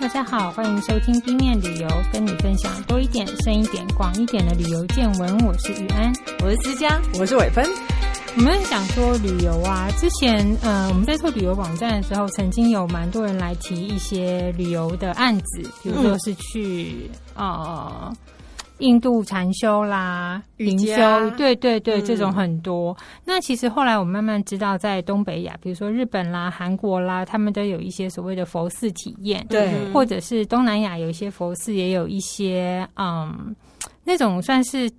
大家好，欢迎收听地面旅游，跟你分享多一点、深一点、广一点的旅游见闻。我是玉安，我是思佳，我是伟芬。我们想说旅游啊，之前呃，我们在做旅游网站的时候，曾经有蛮多人来提一些旅游的案子，比如说是去、嗯、呃。印度禅修啦，灵修，对对对，这种很多。嗯、那其实后来我慢慢知道，在东北亚，比如说日本啦、韩国啦，他们都有一些所谓的佛寺体验，对，或者是东南亚有一些佛寺，也有一些嗯，那种算是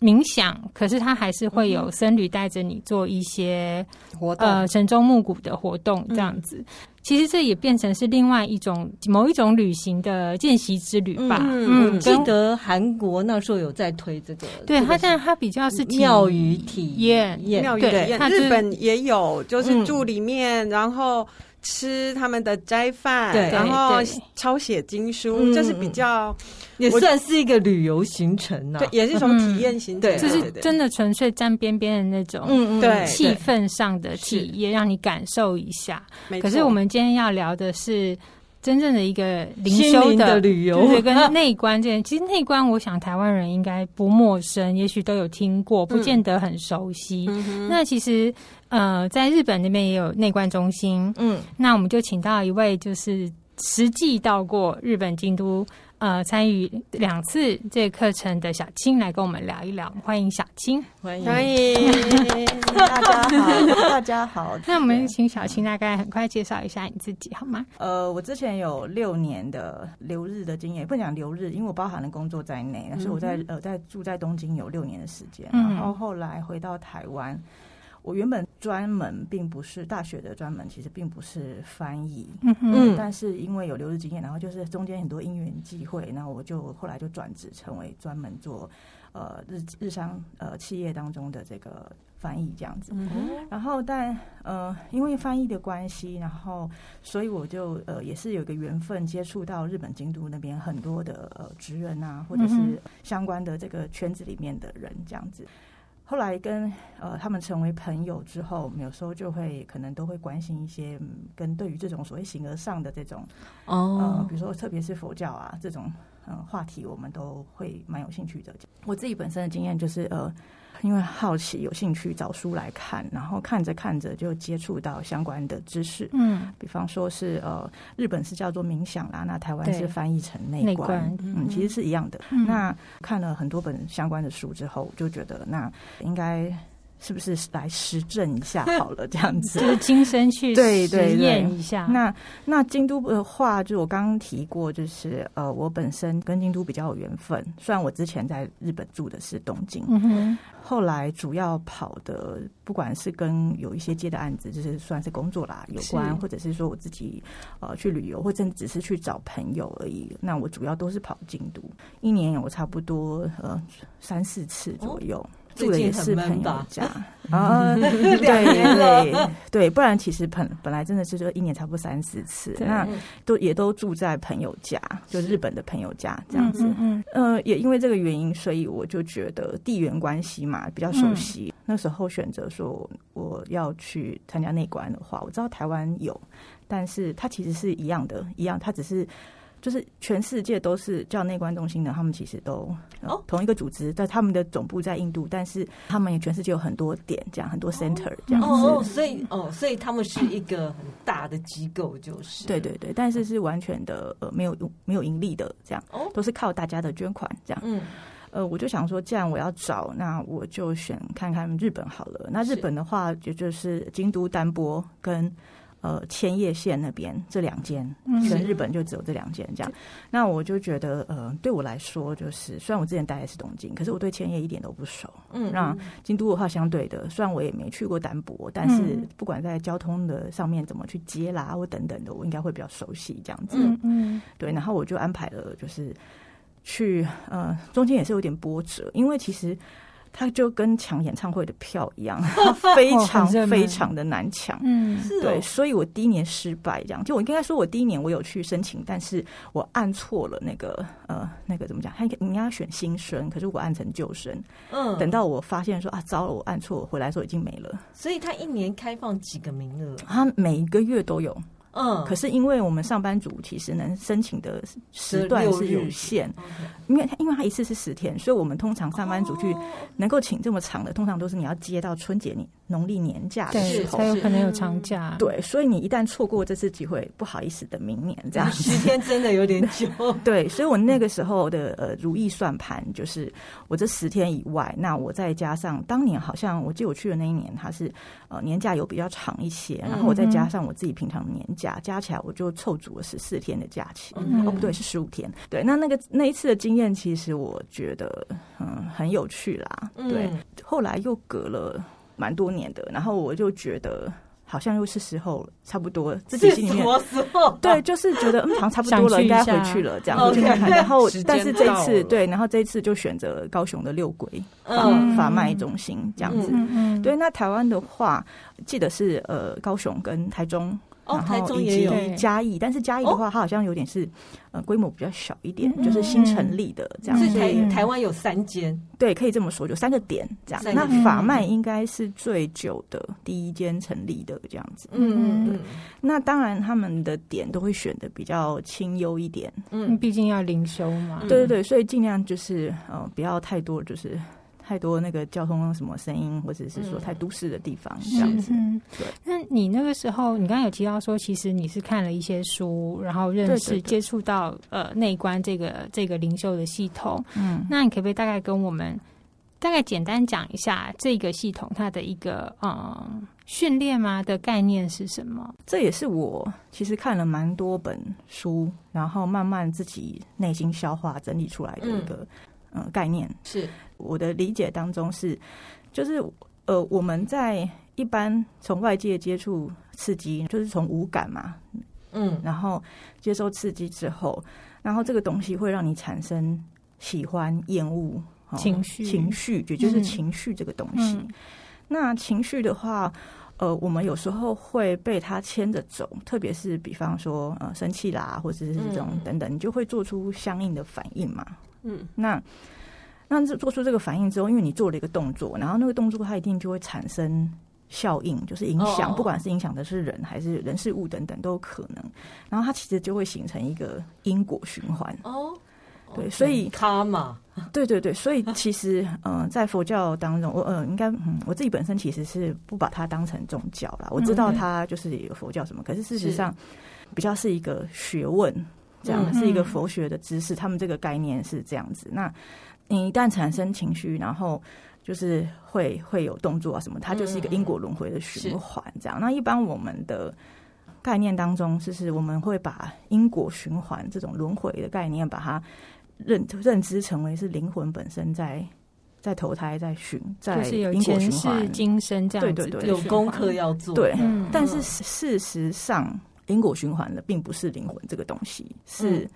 冥想，可是他还是会有僧侣带着你做一些活动，呃，晨钟暮鼓的活动这样子。嗯其实这也变成是另外一种某一种旅行的见习之旅吧。嗯，我记得韩国那时候有在推这个，对，它现在它比较是庙宇体验，庙宇体验。日本也有，就是住里面，然后吃他们的斋饭，然后抄写经书，这是比较。也算是一个旅游行程呢，对，也是一种体验行程，对，就是真的纯粹沾边边的那种，嗯嗯，对，气氛上的体验，让你感受一下。可是我们今天要聊的是真正的一个灵修的旅游，对，跟内观这件。其实内观，我想台湾人应该不陌生，也许都有听过，不见得很熟悉。那其实呃，在日本那边也有内观中心，嗯，那我们就请到一位就是实际到过日本京都。呃，参与两次这个课程的小青来跟我们聊一聊，欢迎小青，欢迎，欢迎大家好，大家好。那我们请小青大概很快介绍一下你自己好吗？呃，我之前有六年的留日的经验，不讲留日，因为我包含了工作在内，但是我在呃在住在东京有六年的时间，然后后来回到台湾。我原本专门并不是大学的专门，其实并不是翻译，嗯嗯，但是因为有留日经验，然后就是中间很多因缘际会，然后我就后来就转职成为专门做呃日日商呃企业当中的这个翻译这样子，嗯，然后但呃因为翻译的关系，然后所以我就呃也是有一个缘分接触到日本京都那边很多的呃职人啊，或者是相关的这个圈子里面的人这样子。后来跟呃他们成为朋友之后，有时候就会可能都会关心一些跟对于这种所谓形而上的这种哦、呃，比如说特别是佛教啊这种嗯、呃、话题，我们都会蛮有兴趣的。我自己本身的经验就是呃。因为好奇、有兴趣找书来看，然后看着看着就接触到相关的知识。嗯，比方说是呃，日本是叫做冥想啦，那台湾是翻译成内观，内嗯，其实是一样的。嗯、那看了很多本相关的书之后，就觉得那应该。是不是来实证一下 好了？这样子就是亲身去实验一下。那那京都的话，就我刚刚提过，就是呃，我本身跟京都比较有缘分。虽然我之前在日本住的是东京，嗯哼，后来主要跑的，不管是跟有一些接的案子，就是算是工作啦有关，或者是说我自己呃去旅游，或者只是去找朋友而已。那我主要都是跑京都，一年有差不多呃三四次左右。哦住的也是朋友家啊，对对对，不然其实本本来真的是就一年差不多三四次，那都也都住在朋友家，就日本的朋友家这样子。嗯，呃，也因为这个原因，所以我就觉得地缘关系嘛比较熟悉。嗯、那时候选择说我要去参加内观的话，我知道台湾有，但是它其实是一样的，一样，它只是。就是全世界都是叫内观中心的，他们其实都同一个组织，在他们的总部在印度，但是他们也全世界有很多点，这样很多 center 这样子。哦，所以哦，所以他们是一个很大的机构，就是对对对，但是是完全的呃没有没有盈利的，这样都是靠大家的捐款这样。嗯，呃，我就想说，既然我要找，那我就选看看日本好了。那日本的话，就就是京都丹波跟。呃，千叶县那边这两间，全日本就只有这两间这样。嗯、那我就觉得，呃，对我来说，就是虽然我之前待的是东京，可是我对千叶一点都不熟。嗯，那京都的话，相对的，虽然我也没去过丹波，但是不管在交通的上面怎么去接啦，或等等的，我应该会比较熟悉这样子。嗯嗯，对。然后我就安排了，就是去，呃，中间也是有点波折，因为其实。他就跟抢演唱会的票一样，非常非常的难抢。嗯，对，所以我第一年失败，这样就我应该说，我第一年我有去申请，但是我按错了那个呃那个怎么讲？他应该要选新生，可是我按成旧生。嗯，等到我发现说啊，糟了，我按错，回来的时候已经没了。所以他一年开放几个名额？他每一个月都有。嗯，可是因为我们上班族其实能申请的时段是有限，因为因为他一次是十天，所以我们通常上班族去能够请这么长的，通常都是你要接到春节年农历年假的时候，才有可能有长假。对，所以你一旦错过这次机会，不好意思，等明年这样。十天真的有点久。对，所以我那个时候的呃如意算盘就是，我这十天以外，那我再加上当年好像我记得我去的那一年，它是呃年假有比较长一些，然后我再加上我自己平常的年假。加起来我就凑足了十四天的假期，嗯、哦不对，是十五天。对，那那个那一次的经验，其实我觉得嗯很有趣啦。对，嗯、后来又隔了蛮多年的，然后我就觉得好像又是时候差不多自己心里面什么时候？对，就是觉得嗯好像差不多了，应该回去了这样然后 但是这一次对，然后这一次就选择高雄的六龟法法卖中心这样子。嗯嗯、对，那台湾的话，记得是呃高雄跟台中。哦，台中也有嘉义，但是嘉义的话，它好像有点是呃规模比较小一点，就是新成立的这样。是台台湾有三间，对，可以这么说，就三个点这样。那法卖应该是最久的第一间成立的这样子。嗯嗯，那当然他们的点都会选的比较清幽一点，嗯，毕竟要灵修嘛。对对对，所以尽量就是呃不要太多就是。太多那个交通什么声音，或者是说太都市的地方这样子。嗯、对，那你那个时候，你刚刚有提到说，其实你是看了一些书，然后认识、接触到呃内观这个这个灵修的系统。嗯，那你可不可以大概跟我们大概简单讲一下这个系统它的一个嗯训练吗的概念是什么？这也是我其实看了蛮多本书，然后慢慢自己内心消化整理出来的一个。嗯嗯，概念。是。我的理解当中是，就是呃，我们在一般从外界接触刺激，就是从五感嘛，嗯，然后接受刺激之后，然后这个东西会让你产生喜欢、厌恶、情绪、情绪，也就是情绪这个东西。嗯、那情绪的话，呃，我们有时候会被它牵着走，特别是比方说呃，生气啦，或者是这种等等，嗯、你就会做出相应的反应嘛。嗯，那那做出这个反应之后，因为你做了一个动作，然后那个动作它一定就会产生效应，就是影响，哦、不管是影响的是人还是人事物等等都有可能。然后它其实就会形成一个因果循环。哦，对，所以他嘛，对对对，所以其实嗯、呃，在佛教当中，我呃应该嗯我自己本身其实是不把它当成宗教啦。我知道它就是有佛教什么，可是事实上比较是一个学问。这样是一个佛学的知识，他们这个概念是这样子。那你一旦产生情绪，然后就是会会有动作啊什么，它就是一个因果轮回的循环。这样，那一般我们的概念当中，就是我们会把因果循环这种轮回的概念，把它认认知成为是灵魂本身在在投胎在循，在因果循环今生这样子，对对对，有功课要做。对，但是事实上。因果循环的并不是灵魂这个东西，是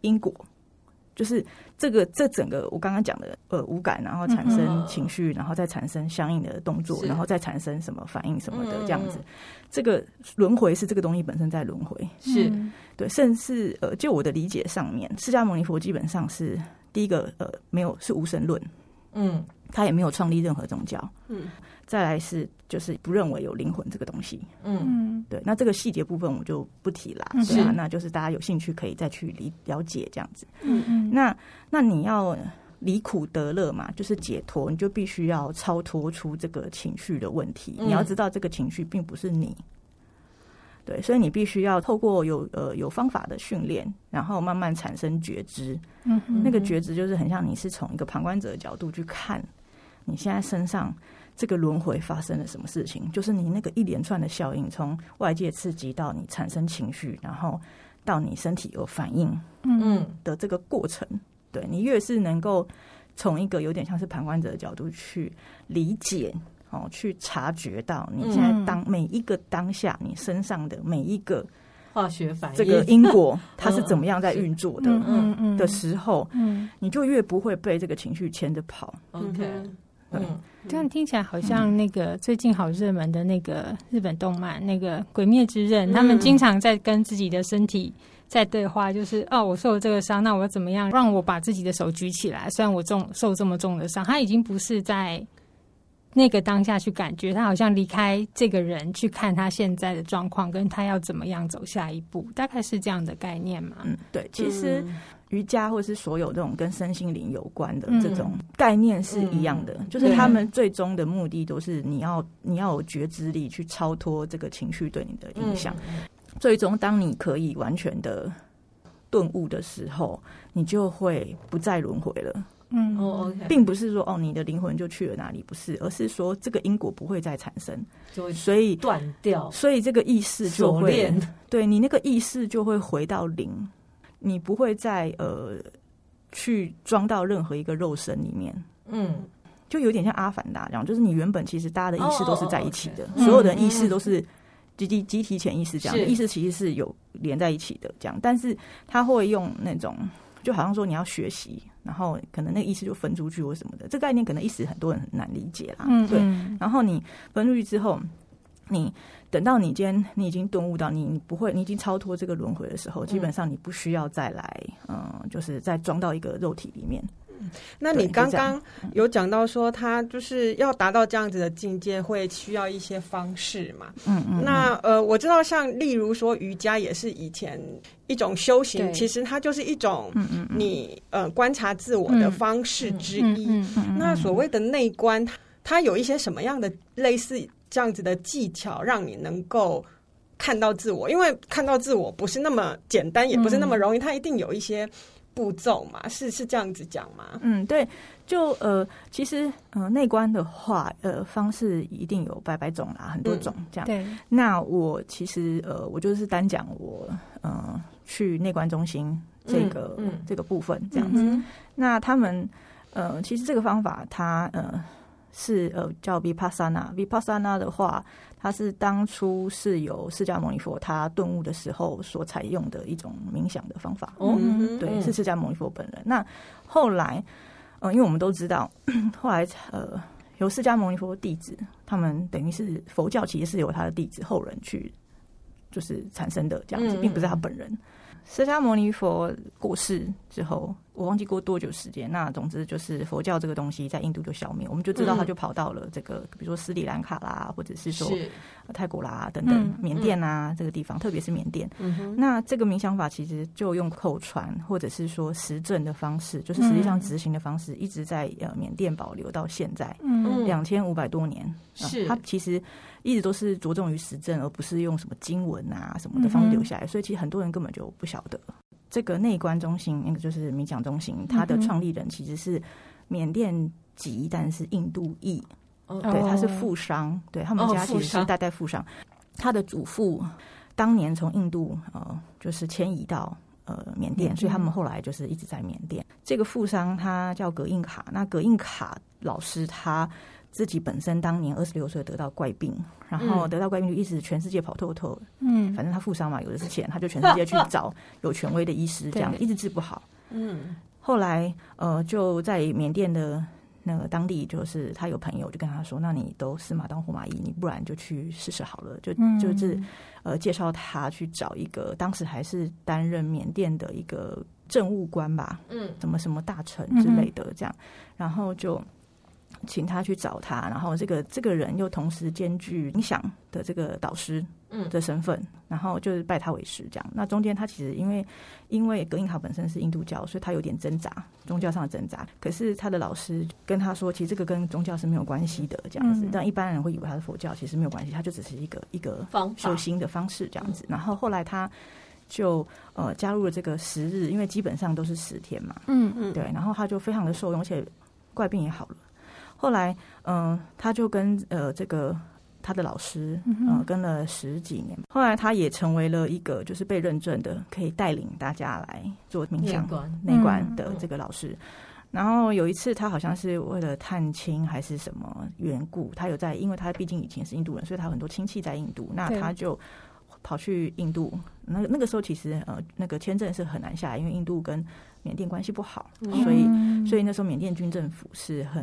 因果，嗯、就是这个这整个我刚刚讲的呃无感，然后产生情绪，嗯、然后再产生相应的动作，然后再产生什么反应什么的这样子。嗯、这个轮回是这个东西本身在轮回，是。对，甚至呃就我的理解上面，释迦牟尼佛基本上是第一个呃没有是无神论，嗯，他也没有创立任何宗教，嗯。再来是就是不认为有灵魂这个东西，嗯，对，那这个细节部分我就不提啦，对啊，那就是大家有兴趣可以再去理了解这样子，嗯嗯，那那你要离苦得乐嘛，就是解脱，你就必须要超脱出这个情绪的问题，你要知道这个情绪并不是你，对，所以你必须要透过有呃有方法的训练，然后慢慢产生觉知，嗯，那个觉知就是很像你是从一个旁观者的角度去看你现在身上。这个轮回发生了什么事情？就是你那个一连串的效应，从外界刺激到你产生情绪，然后到你身体有反应，嗯的这个过程。嗯、对，你越是能够从一个有点像是旁观者的角度去理解，哦，去察觉到你现在当每一个当下你身上的每一个化学反应，这个因果它是怎么样在运作的？嗯嗯的时候，嗯，你就越不会被这个情绪牵着跑。OK。嗯，这样听起来好像那个最近好热门的那个日本动漫，那个《鬼灭之刃》，他们经常在跟自己的身体在对话，就是哦，我受了这个伤，那我要怎么样让我把自己的手举起来？虽然我重受这么重的伤，他已经不是在那个当下去感觉，他好像离开这个人去看他现在的状况，跟他要怎么样走下一步，大概是这样的概念嘛？嗯，对，其实瑜伽或是所有这种跟身心灵有关的这种概念是一样的，嗯、就是他们最终的目的都是你要你要有觉知力去超脱这个情绪对你的影响，嗯、最终当你可以完全的顿悟的时候，你就会不再轮回了。嗯，哦，OK，并不是说哦，你的灵魂就去了哪里，不是，而是说这个因果不会再产生，所以断掉，所以这个意识就会，对你那个意识就会回到零，你不会再呃去装到任何一个肉身里面，嗯，就有点像阿凡达这样，就是你原本其实大家的意识都是在一起的，所有的意识都是集集集体潜意识这样，意识其实是有连在一起的这样，但是他会用那种。就好像说你要学习，然后可能那个意识就分出去或什么的，这个概念可能一时很多人很难理解啦。嗯，对。然后你分出去之后，你等到你今天你已经顿悟到你你不会，你已经超脱这个轮回的时候，基本上你不需要再来，嗯，就是再装到一个肉体里面。那你刚刚有讲到说，他就是要达到这样子的境界，会需要一些方式嘛？嗯嗯。那呃，我知道像例如说瑜伽也是以前一种修行，其实它就是一种你呃观察自我的方式之一。那所谓的内观，它有一些什么样的类似这样子的技巧，让你能够看到自我？因为看到自我不是那么简单，也不是那么容易，它一定有一些。步骤嘛，是是这样子讲吗？嗯，对，就呃，其实呃，内观的话，呃，方式一定有百百种啦，很多种这样。嗯、对，那我其实呃，我就是单讲我呃去内观中心这个、嗯嗯、这个部分这样子。嗯、那他们呃，其实这个方法它呃是呃叫 Vipassana，Vipassana 的话。它是当初是由释迦牟尼佛他顿悟的时候所采用的一种冥想的方法。哦，对，是释迦牟尼佛本人。那后来，呃，因为我们都知道，后来呃，由释迦牟尼佛弟子，他们等于是佛教其实是由他的弟子后人去就是产生的这样子，并不是他本人。释迦牟尼佛过世之后，我忘记过多久时间。那总之就是佛教这个东西在印度就消灭，我们就知道他就跑到了这个，比如说斯里兰卡啦，或者是说泰国啦等等，缅甸啊这个地方，特别是缅甸。那这个冥想法其实就用口传或者是说实证的方式，就是实际上执行的方式，一直在呃缅甸保留到现在，两千五百多年。是，它其实一直都是着重于实证，而不是用什么经文啊什么的方式留下来。所以其实很多人根本就不晓得。这个内观中心，那个就是冥想中心，它的创立人其实是缅甸籍，但是印度裔。哦、对，他是富商，对他们家其实是代代富商。他的祖父当年从印度呃，就是迁移到呃缅甸，所以他们后来就是一直在缅甸。这个富商他叫葛印卡，那葛印卡老师他。自己本身当年二十六岁得到怪病，然后得到怪病就一直全世界跑透透。嗯，反正他富商嘛，有的是钱，他就全世界去找 有权威的医师，这样一直治不好。嗯，后来呃就在缅甸的那个当地，就是他有朋友就跟他说：“那你都死马当活马医，你不然就去试试好了。”就就是呃介绍他去找一个当时还是担任缅甸的一个政务官吧，嗯，什么什么大臣之类的这样，然后就。请他去找他，然后这个这个人又同时兼具冥想的这个导师的身份，嗯、然后就是拜他为师这样。那中间他其实因为因为格印卡本身是印度教，所以他有点挣扎，宗教上的挣扎。可是他的老师跟他说，其实这个跟宗教是没有关系的这样子。嗯、但一般人会以为他是佛教，其实没有关系，他就只是一个一个修心的方式这样子。然后后来他就呃加入了这个十日，因为基本上都是十天嘛，嗯嗯，对。然后他就非常的受用，而且怪病也好了。后来，嗯、呃，他就跟呃这个他的老师，呃，跟了十几年。后来，他也成为了一个就是被认证的，可以带领大家来做冥想内观的这个老师。然后有一次，他好像是为了探亲还是什么缘故，他有在，因为他毕竟以前是印度人，所以他有很多亲戚在印度。那他就跑去印度。那那个时候，其实呃，那个签证是很难下来，因为印度跟缅甸关系不好，所以所以那时候缅甸军政府是很。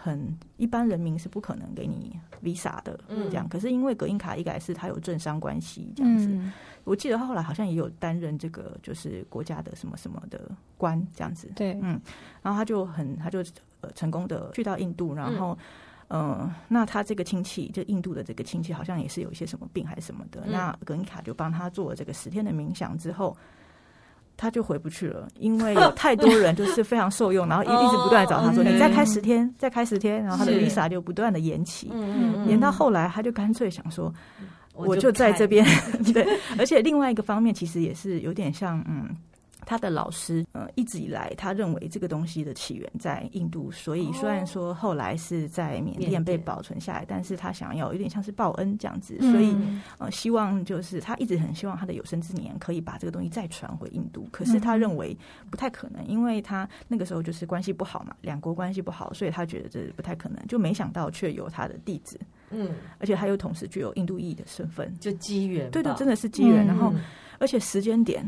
很一般人民是不可能给你 visa 的，这样。可是因为葛印卡一改是他有政商关系这样子，我记得他后来好像也有担任这个就是国家的什么什么的官这样子。对，嗯，然后他就很他就呃成功的去到印度，然后嗯，那他这个亲戚，就印度的这个亲戚，好像也是有一些什么病还是什么的。嗯、那葛印卡就帮他做了这个十天的冥想之后，他就回不去了，因为有太多人就是非常受用，然后一一直不断的找他说：“你再开十天，再开十天。”然后他的 visa 就不断的延期，延到后来，他就干脆想说：“我就在这边。”对，而且另外一个方面，其实也是有点像嗯。他的老师，呃，一直以来他认为这个东西的起源在印度，所以虽然说后来是在缅甸被保存下来，但是他想要有点像是报恩这样子，所以呃，希望就是他一直很希望他的有生之年可以把这个东西再传回印度，可是他认为不太可能，因为他那个时候就是关系不好嘛，两国关系不好，所以他觉得这不太可能，就没想到却有他的弟子，嗯，而且他又同时具有印度裔的身份，就机缘，对对，真的是机缘，然后而且时间点。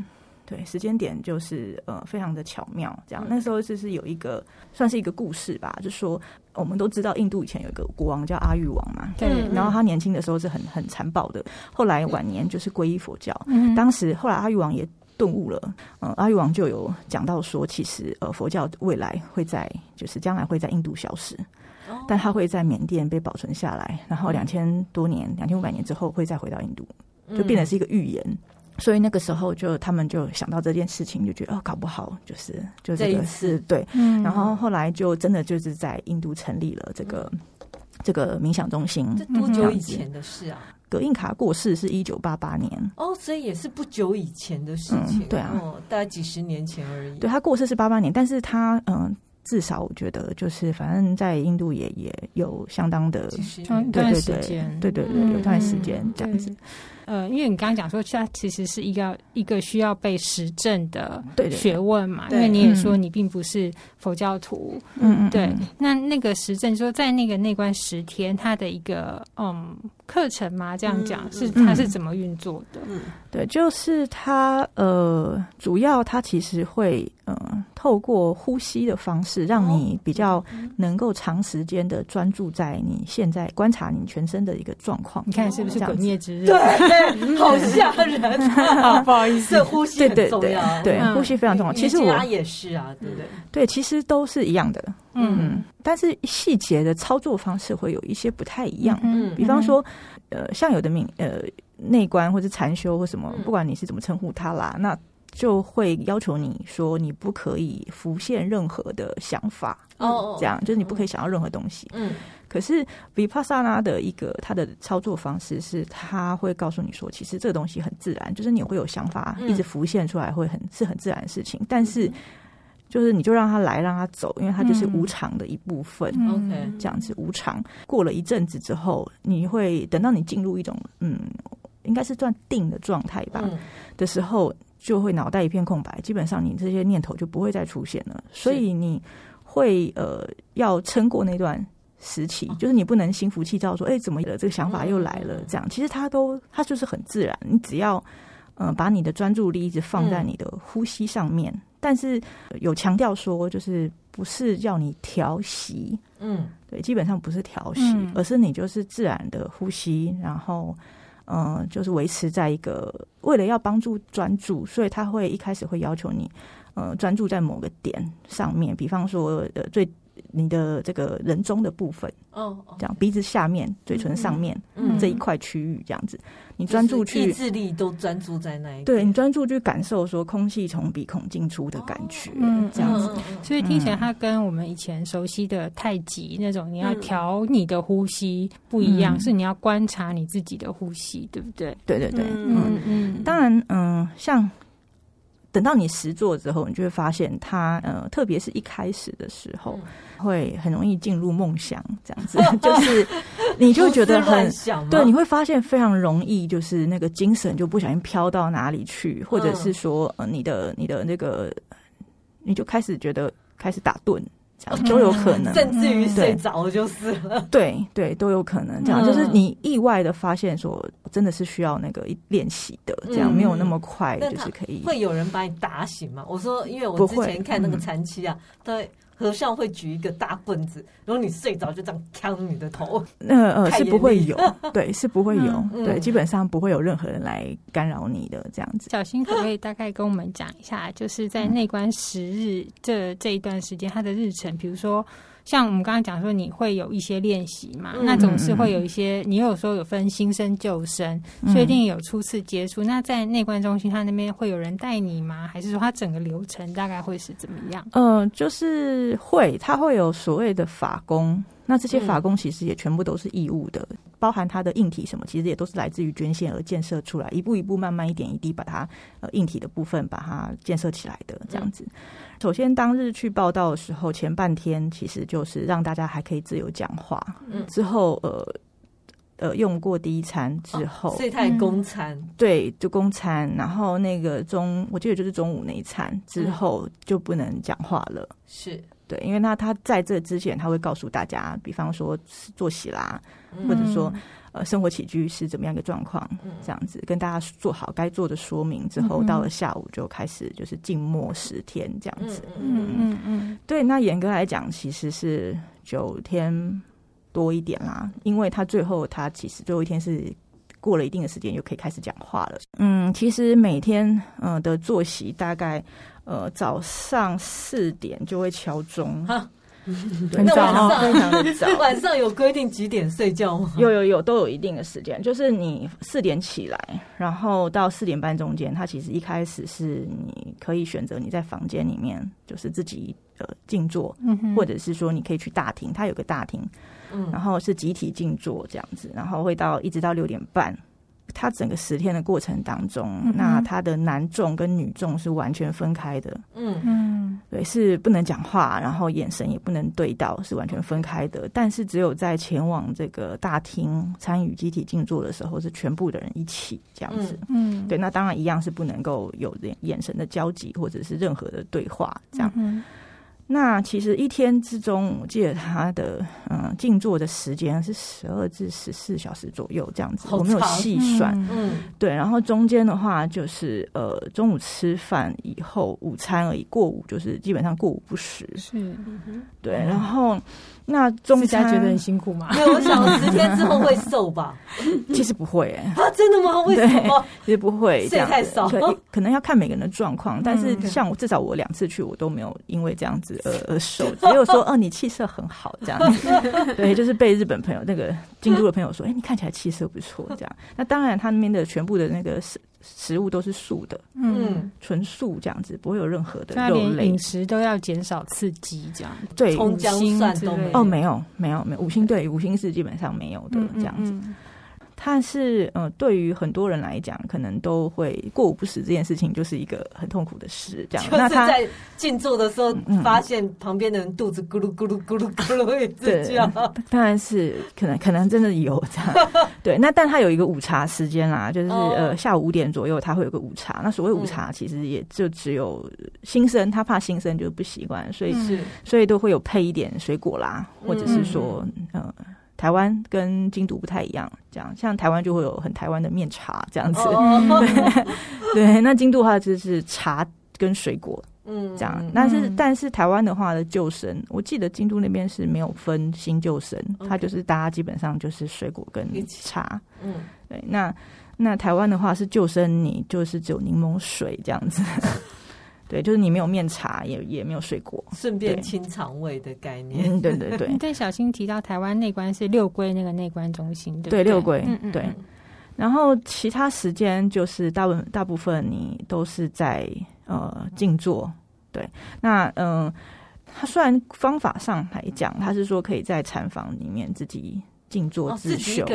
对，时间点就是呃，非常的巧妙。这样，那时候就是有一个算是一个故事吧，就说我们都知道印度以前有一个国王叫阿育王嘛，对。然后他年轻的时候是很很残暴的，后来晚年就是皈依佛教。嗯。当时后来阿育王也顿悟了，嗯、呃，阿育王就有讲到说，其实呃，佛教未来会在就是将来会在印度消失，但他会在缅甸被保存下来，然后两千多年、两千五百年之后会再回到印度，就变成是一个预言。所以那个时候就他们就想到这件事情，就觉得哦，搞不好就是就这个是对，嗯，然后后来就真的就是在印度成立了这个、嗯、这个冥想中心。这多久以前的事啊？葛印卡过世是一九八八年哦，所以也是不久以前的事情，嗯、对啊、哦，大概几十年前而已。对，他过世是八八年，但是他嗯，至少我觉得就是反正在印度也也有相当的对对对对对对，有段时间这样子。呃，因为你刚刚讲说，它其实是一个一个需要被实证的学问嘛。对对对，因为你也说你并不是佛教徒，嗯，对。那那个实证说，在那个内观十天，它的一个嗯课程吗，这样讲、嗯、是它是怎么运作的？嗯，对，就是它呃，主要它其实会嗯、呃，透过呼吸的方式，让你比较能够长时间的专注在你现在观察你全身的一个状况。你看是不是鬼灭之刃？对。好吓人啊！不好意思，这呼吸很重要，对，对，呼吸非常重要。其实我也是啊，对不对？对，其实都是一样的，嗯，但是细节的操作方式会有一些不太一样。嗯，比方说，呃，像有的冥呃内观或者禅修或什么，不管你是怎么称呼他啦，那就会要求你说你不可以浮现任何的想法哦，这样就是你不可以想要任何东西，嗯。可是 Vipassana 的一个它的操作方式是，他会告诉你说，其实这个东西很自然，就是你会有想法一直浮现出来，会很是很自然的事情。但是，就是你就让他来，让他走，因为他就是无常的一部分。OK，这样子无常。过了一阵子之后，你会等到你进入一种嗯，应该是算定的状态吧的时候，就会脑袋一片空白，基本上你这些念头就不会再出现了。所以你会呃要撑过那段。时期就是你不能心浮气躁，说哎、欸，怎么的这个想法又来了？这样其实它都它就是很自然。你只要嗯、呃、把你的专注力一直放在你的呼吸上面，嗯、但是有强调说，就是不是要你调息，嗯，对，基本上不是调息，嗯、而是你就是自然的呼吸，然后嗯、呃，就是维持在一个为了要帮助专注，所以他会一开始会要求你呃专注在某个点上面，比方说呃最。你的这个人中的部分哦，这样鼻子下面、嘴唇上面这一块区域，这样子，你专注去意志力都专注在那一，对，你专注去感受说空气从鼻孔进出的感觉，这样子。所以听起来它跟我们以前熟悉的太极那种你要调你的呼吸不一样，是你要观察你自己的呼吸，对不对？对对对，嗯嗯。当然，嗯，像。等到你实做之后，你就会发现它，呃，特别是一开始的时候，会很容易进入梦想，这样子，就是你就觉得很 对，你会发现非常容易，就是那个精神就不小心飘到哪里去，或者是说，呃，你的你的那个，你就开始觉得开始打盹。都有可能，甚至于睡着就是了。对对，都有可能。这样就是你意外的发现，说真的是需要那个练习的，这样没有那么快，就是可以。会有人把你打醒吗？我说，因为我之前看那个禅七啊，对。和尚会举一个大棍子，然后你睡着就这样敲你的头。那呃，是不会有，对，是不会有，嗯、对，基本上不会有任何人来干扰你的这样子。小新可不可以大概跟我们讲一下，就是在内观十日这这一段时间，他的日程，比如说像我们刚刚讲说，你会有一些练习嘛，嗯、那总是会有一些，你有时候有分新生旧生，所以一定有初次接触。嗯、那在内观中心，他那边会有人带你吗？还是说他整个流程大概会是怎么样？嗯、呃，就是会，他会有所谓的法功。那这些法工其实也全部都是义务的，嗯、包含它的硬体什么，其实也都是来自于捐献而建设出来，一步一步慢慢一点一滴把它呃硬体的部分把它建设起来的这样子。嗯、首先当日去报道的时候，前半天其实就是让大家还可以自由讲话，嗯、之后呃呃用过第一餐之后，这台公餐、嗯、对，就公餐，然后那个中我记得就是中午那一餐之后就不能讲话了，是。对，因为那他在这之前，他会告诉大家，比方说作息啦，嗯、或者说呃生活起居是怎么样一个状况，嗯、这样子跟大家做好该做的说明之后，嗯、到了下午就开始就是静默十天这样子。嗯嗯嗯，嗯对，那严格来讲，其实是九天多一点啦，因为他最后他其实最后一天是过了一定的时间，又可以开始讲话了。嗯，其实每天嗯、呃、的作息大概。呃，早上四点就会敲钟，很早，非常早。晚上有规定几点睡觉吗？有有有，都有一定的时间。就是你四点起来，然后到四点半中间，它其实一开始是你可以选择你在房间里面，就是自己呃静坐，嗯、或者是说你可以去大厅，它有个大厅，嗯、然后是集体静坐这样子，然后会到一直到六点半。他整个十天的过程当中，嗯、那他的男众跟女众是完全分开的。嗯嗯，对，是不能讲话，然后眼神也不能对到，是完全分开的。但是只有在前往这个大厅参与集体静坐的时候，是全部的人一起这样子。嗯，对，那当然一样是不能够有眼神的交集或者是任何的对话这样。嗯那其实一天之中，我记得他的嗯静坐的时间是十二至十四小时左右这样子，我没有细算。嗯，对，然后中间的话就是呃中午吃饭以后午餐而已，过午就是基本上过午不食。是，对，然后。那中餐觉得很辛苦吗？对，我想十天之后会瘦吧。其实不会哎、欸。啊，真的吗？为什么？其实不会，睡太少可，可能要看每个人的状况。但是像我，至少我两次去，我都没有因为这样子而而瘦，只有说哦，你气色很好这样子。对，就是被日本朋友那个京都的朋友说，哎、欸，你看起来气色不错这样。那当然，他那边的全部的那个是。食物都是素的，嗯，纯素这样子，不会有任何的肉类。饮食都要减少刺激，这样对。葱姜蒜都没有哦，没有，没有，没有。五星对，五星是基本上没有的这样子。嗯嗯嗯但是，呃，对于很多人来讲，可能都会过午不食这件事情，就是一个很痛苦的事。这样，那他在静坐的时候，发现旁边的人肚子咕噜咕噜咕噜咕噜一直叫。当然是可能，可能真的有这样。对，那但他有一个午茶时间啦，就是呃下午五点左右，他会有个午茶。那所谓午茶，其实也就只有新生，他怕新生就不习惯，所以是所以都会有配一点水果啦，或者是说呃。台湾跟京都不太一样，这样像台湾就会有很台湾的面茶这样子，对，对，那京都的话就是茶跟水果，嗯，这样。但是但是台湾的话的旧生，我记得京都那边是没有分新旧生，它就是大家基本上就是水果跟茶，嗯，对。那那台湾的话是旧生，你就是只有柠檬水这样子。对，就是你没有面茶，也也没有水果，顺便清肠胃的概念。嗯，对对对。但小新提到台湾内观是六龟那个内观中心，对不对？对，六龟，嗯嗯对。然后其他时间就是大部大部分你都是在呃静坐，对。那嗯、呃，他虽然方法上来讲，他是说可以在禅房里面自己。静坐自修，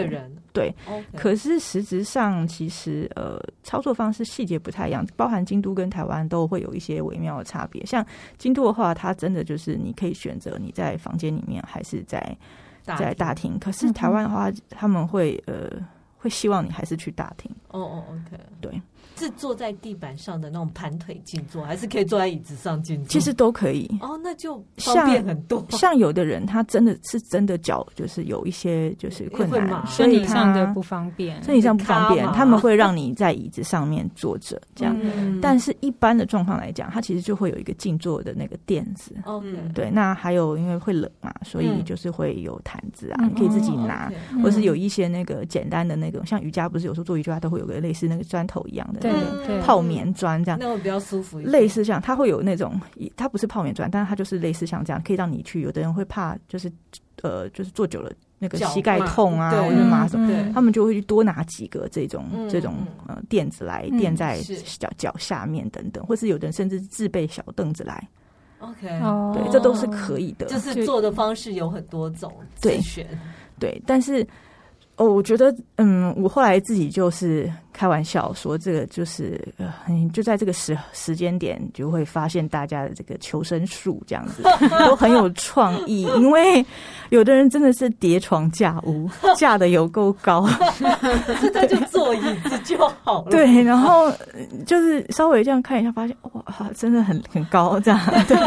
对，可是实质上其实呃，操作方式细节不太一样，包含京都跟台湾都会有一些微妙的差别。像京都的话，它真的就是你可以选择你在房间里面还是在在大厅，可是台湾的话，他们会呃会希望你还是去大厅。哦哦，OK，对。是坐在地板上的那种盘腿静坐，还是可以坐在椅子上静坐？其实都可以。哦，那就方便很多。像，像有的人，他真的是真的脚就是有一些就是困难，身体上的不方便，身体上不方便，他们会让你在椅子上面坐着这样。嗯、但是一般的状况来讲，他其实就会有一个静坐的那个垫子。嗯，对。那还有因为会冷嘛，所以就是会有毯子啊，嗯、你可以自己拿，嗯、或是有一些那个简单的那种，像瑜伽不是有时候做瑜伽都会有有个类似那个砖头一样的，对对，泡棉砖这样，那会比较舒服。类似像它会有那种，它不是泡棉砖，但是它就是类似像这样，可以让你去。有的人会怕，就是呃，就是坐久了那个膝盖痛啊，或者麻什么，他们就会去多拿几个这种这种呃垫子来垫在脚脚下面等等，或是有的人甚至自备小凳子来。OK，对，这都是可以的。就是做的方式有很多种，对，选。对，但是。哦，我觉得，嗯，我后来自己就是开玩笑说，这个就是，呃，就在这个时时间点，就会发现大家的这个求生术这样子 都很有创意，因为有的人真的是叠床架屋，架的有够高，那 就坐椅子就好了。对，然后就是稍微这样看一下，发现哇，真的很很高这样。对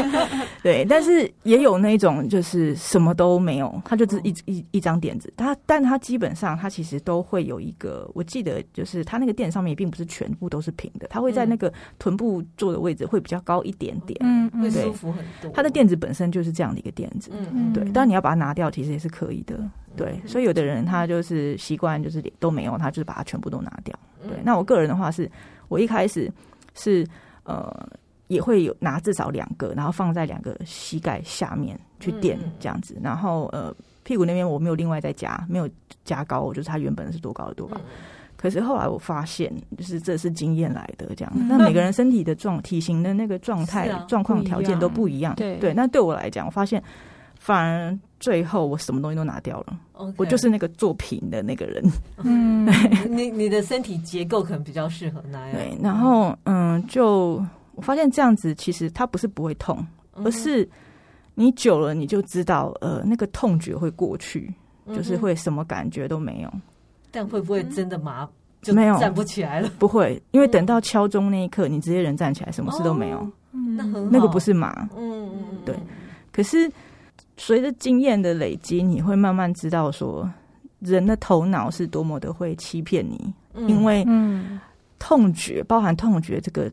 对，但是也有那种就是什么都没有，他就是一一一张垫子，他但他基本。上他其实都会有一个，我记得就是它那个垫上面也并不是全部都是平的，它会在那个臀部坐的位置会比较高一点点，嗯，会舒服很多。它的垫子本身就是这样的一个垫子，嗯嗯，对。当然你要把它拿掉，其实也是可以的，对。所以有的人他就是习惯就是都没有，他就是把它全部都拿掉。对。那我个人的话是，我一开始是呃也会有拿至少两个，然后放在两个膝盖下面去垫这样子，然后呃。屁股那边我没有另外再加，没有加高，我就是它原本是多高的多高。可是后来我发现，就是这是经验来的这样。那每个人身体的状体型的那个状态状况条件都不一样，对对。那对我来讲，我发现反而最后我什么东西都拿掉了，我就是那个做平的那个人。嗯，你你的身体结构可能比较适合那样。对，然后嗯，就我发现这样子其实它不是不会痛，而是。你久了，你就知道，呃，那个痛觉会过去，就是会什么感觉都没有。但会不会真的麻？就没有站不起来了？不会，因为等到敲钟那一刻，你直接人站起来，什么事都没有。那很好，那个不是麻。嗯嗯，对。可是随着经验的累积，你会慢慢知道说，人的头脑是多么的会欺骗你，因为痛觉包含痛觉这个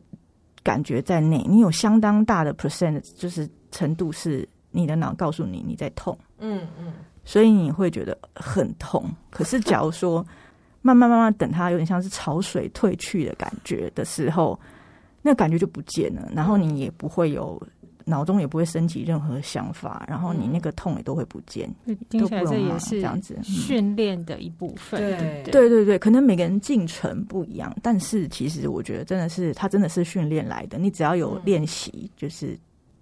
感觉在内，你有相当大的 percent 就是程度是。你的脑告诉你你在痛，嗯嗯，所以你会觉得很痛。可是假如说 慢慢慢慢等它有点像是潮水退去的感觉的时候，那感觉就不见了，然后你也不会有脑中也不会升起任何想法，然后你那个痛也都会不见。听起来这也是这样子训练的一部分，对对对对对，可能每个人进程不一样，但是其实我觉得真的是它真的是训练来的，你只要有练习，就是。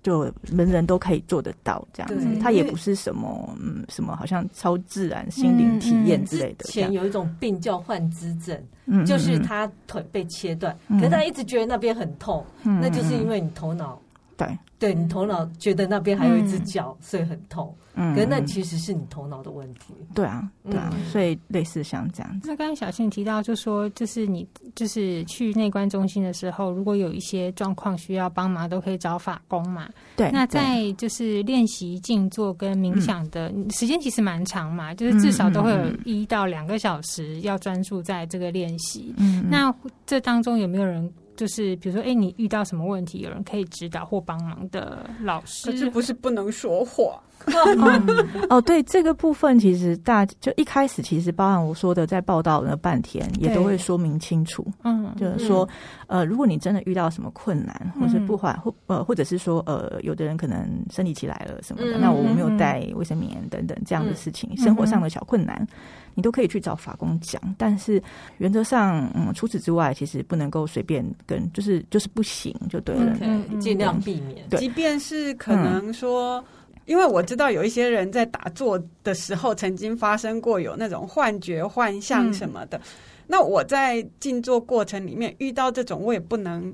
就人人都可以做得到这样子，它也不是什么嗯什么好像超自然心灵体验之类的。以前有一种病叫幻肢症，就是他腿被切断，可是他一直觉得那边很痛，那就是因为你头脑对。对，你头脑觉得那边还有一只脚，所以很痛。嗯，可是那其实是你头脑的问题。对啊，对啊，所以类似像这样子。那刚才小倩提到，就说就是你就是去内观中心的时候，如果有一些状况需要帮忙，都可以找法工嘛。对。那在就是练习静坐跟冥想的时间其实蛮长嘛，就是至少都会有一到两个小时要专注在这个练习。嗯。那这当中有没有人？就是比如说，哎、欸，你遇到什么问题，有人可以指导或帮忙的老师？可是不是不能说话？嗯、哦，对，这个部分其实大就一开始其实包含我说的，在报道那半天，也都会说明清楚。嗯，就是说，呃，如果你真的遇到什么困难，或是不缓，或呃，或者是说，呃，有的人可能生理期来了什么的，嗯、那我没有带卫生棉等等这样的事情，嗯、生活上的小困难。你都可以去找法工讲，但是原则上，嗯，除此之外，其实不能够随便跟，就是就是不行，就对了，尽 Okay, 量避免。对，即便是可能说，嗯、因为我知道有一些人在打坐的时候，曾经发生过有那种幻觉、幻象什么的。嗯、那我在静坐过程里面遇到这种，我也不能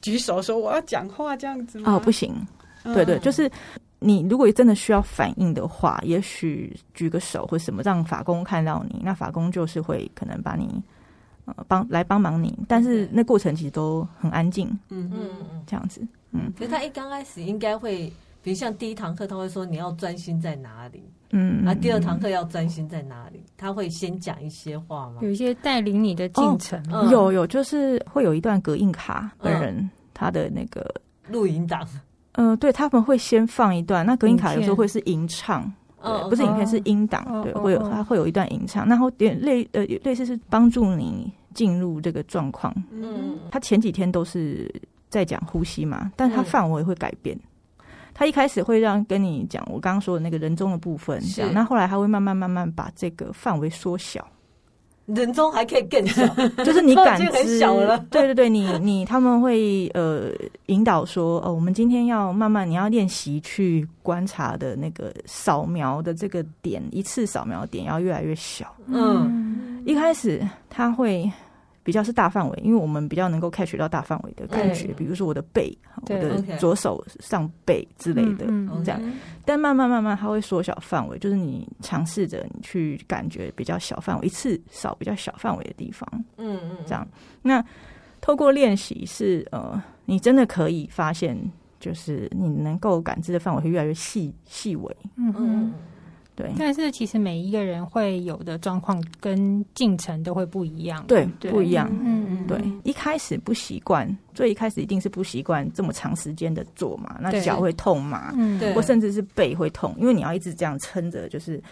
举手说我要讲话这样子吗？哦，不行，对，对对，就是。你如果真的需要反应的话，也许举个手或什么，让法工看到你，那法工就是会可能把你呃帮来帮忙你，但是那过程其实都很安静，嗯嗯嗯，这样子，嗯。可是他一刚开始应该会，比如像第一堂课他会说你要专心在哪里，嗯，那第二堂课要专心在哪里？他会先讲一些话吗？有一些带领你的进程，哦，有有，就是会有一段隔音卡本人他的那个录音档。嗯、呃，对，他们会先放一段，那隔音卡有时候会是吟唱，对，不是影片是音档，对，会有它会有一段吟唱，然后点类呃类似是帮助你进入这个状况。嗯，他前几天都是在讲呼吸嘛，但他范围会改变。他一开始会让跟你讲我刚刚说的那个人中的部分，这样，那后来他会慢慢慢慢把这个范围缩小。人中还可以更小，就是你感知很小了。对对对，你你他们会呃引导说，哦，我们今天要慢慢，你要练习去观察的那个扫描的这个点，一次扫描点要越来越小。嗯，一开始他会。比较是大范围，因为我们比较能够 catch 到大范围的感觉，比如说我的背，我的左手上背之类的，这样。但慢慢慢慢，它会缩小范围，就是你尝试着你去感觉比较小范围，一次扫比较小范围的地方，嗯嗯，这样。那透过练习是呃，你真的可以发现，就是你能够感知的范围会越来越细细微，嗯嗯。对，但是其实每一个人会有的状况跟进程都会不一样，对，对。不一样。嗯嗯，对，一开始不习惯，最一开始一定是不习惯这么长时间的做嘛，那脚会痛嘛，嗯，对，或甚至是背会痛，因为你要一直这样撑着，就是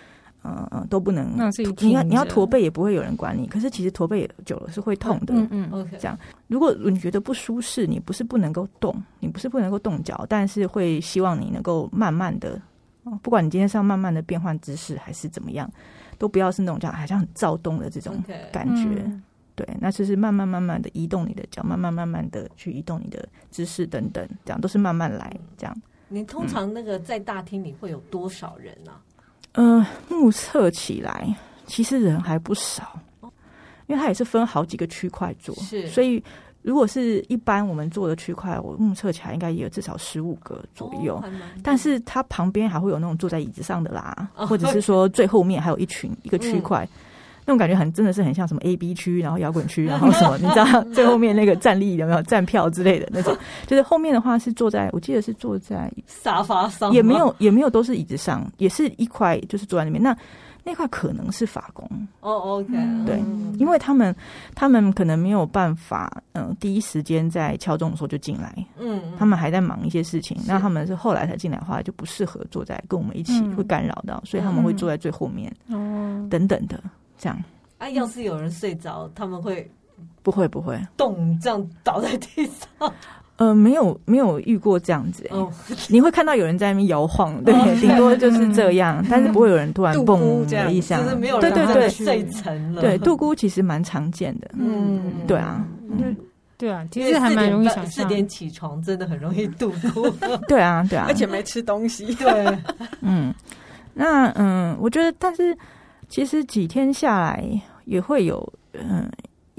嗯嗯都不能，那是你要你要驼背也不会有人管你，可是其实驼背久了是会痛的，嗯嗯，OK，这样。如果你觉得不舒适，你不是不能够动，你不是不能够动脚，但是会希望你能够慢慢的。不管你今天是要慢慢的变换姿势还是怎么样，都不要是那种叫好像很躁动的这种感觉。Okay, 嗯、对，那就是慢慢慢慢的移动你的脚，慢慢慢慢的去移动你的姿势等等，这样都是慢慢来。这样，你通常那个在大厅里会有多少人呢？啊？嗯、呃，目测起来其实人还不少，因为它也是分好几个区块做，是所以。如果是一般我们做的区块，我目测起来应该也有至少十五个左右。哦、但是它旁边还会有那种坐在椅子上的啦，哦、或者是说最后面还有一群一个区块，嗯、那种感觉很真的是很像什么 A B 区，然后摇滚区，然后什么你知道最后面那个站立有没有站票之类的那种？就是后面的话是坐在，我记得是坐在沙发上，也没有也没有都是椅子上，也是一块就是坐在那边那。那块可能是法工。哦，OK，对，因为他们他们可能没有办法，嗯，第一时间在敲钟的时候就进来，嗯，他们还在忙一些事情，那他们是后来才进来的话，就不适合坐在跟我们一起，会干扰到，所以他们会坐在最后面，哦，等等的，这样。啊，要是有人睡着，他们会不会不会。动，这样倒在地上。呃，没有没有遇过这样子，哦，你会看到有人在那边摇晃，对，顶多就是这样，但是不会有人突然蹦的一下，对对对，睡沉了，对，度姑其实蛮常见的，嗯，对啊，对啊，其实还蛮容易想象，四点起床真的很容易度孤，对啊对啊，而且没吃东西，对，嗯，那嗯，我觉得，但是其实几天下来也会有，嗯。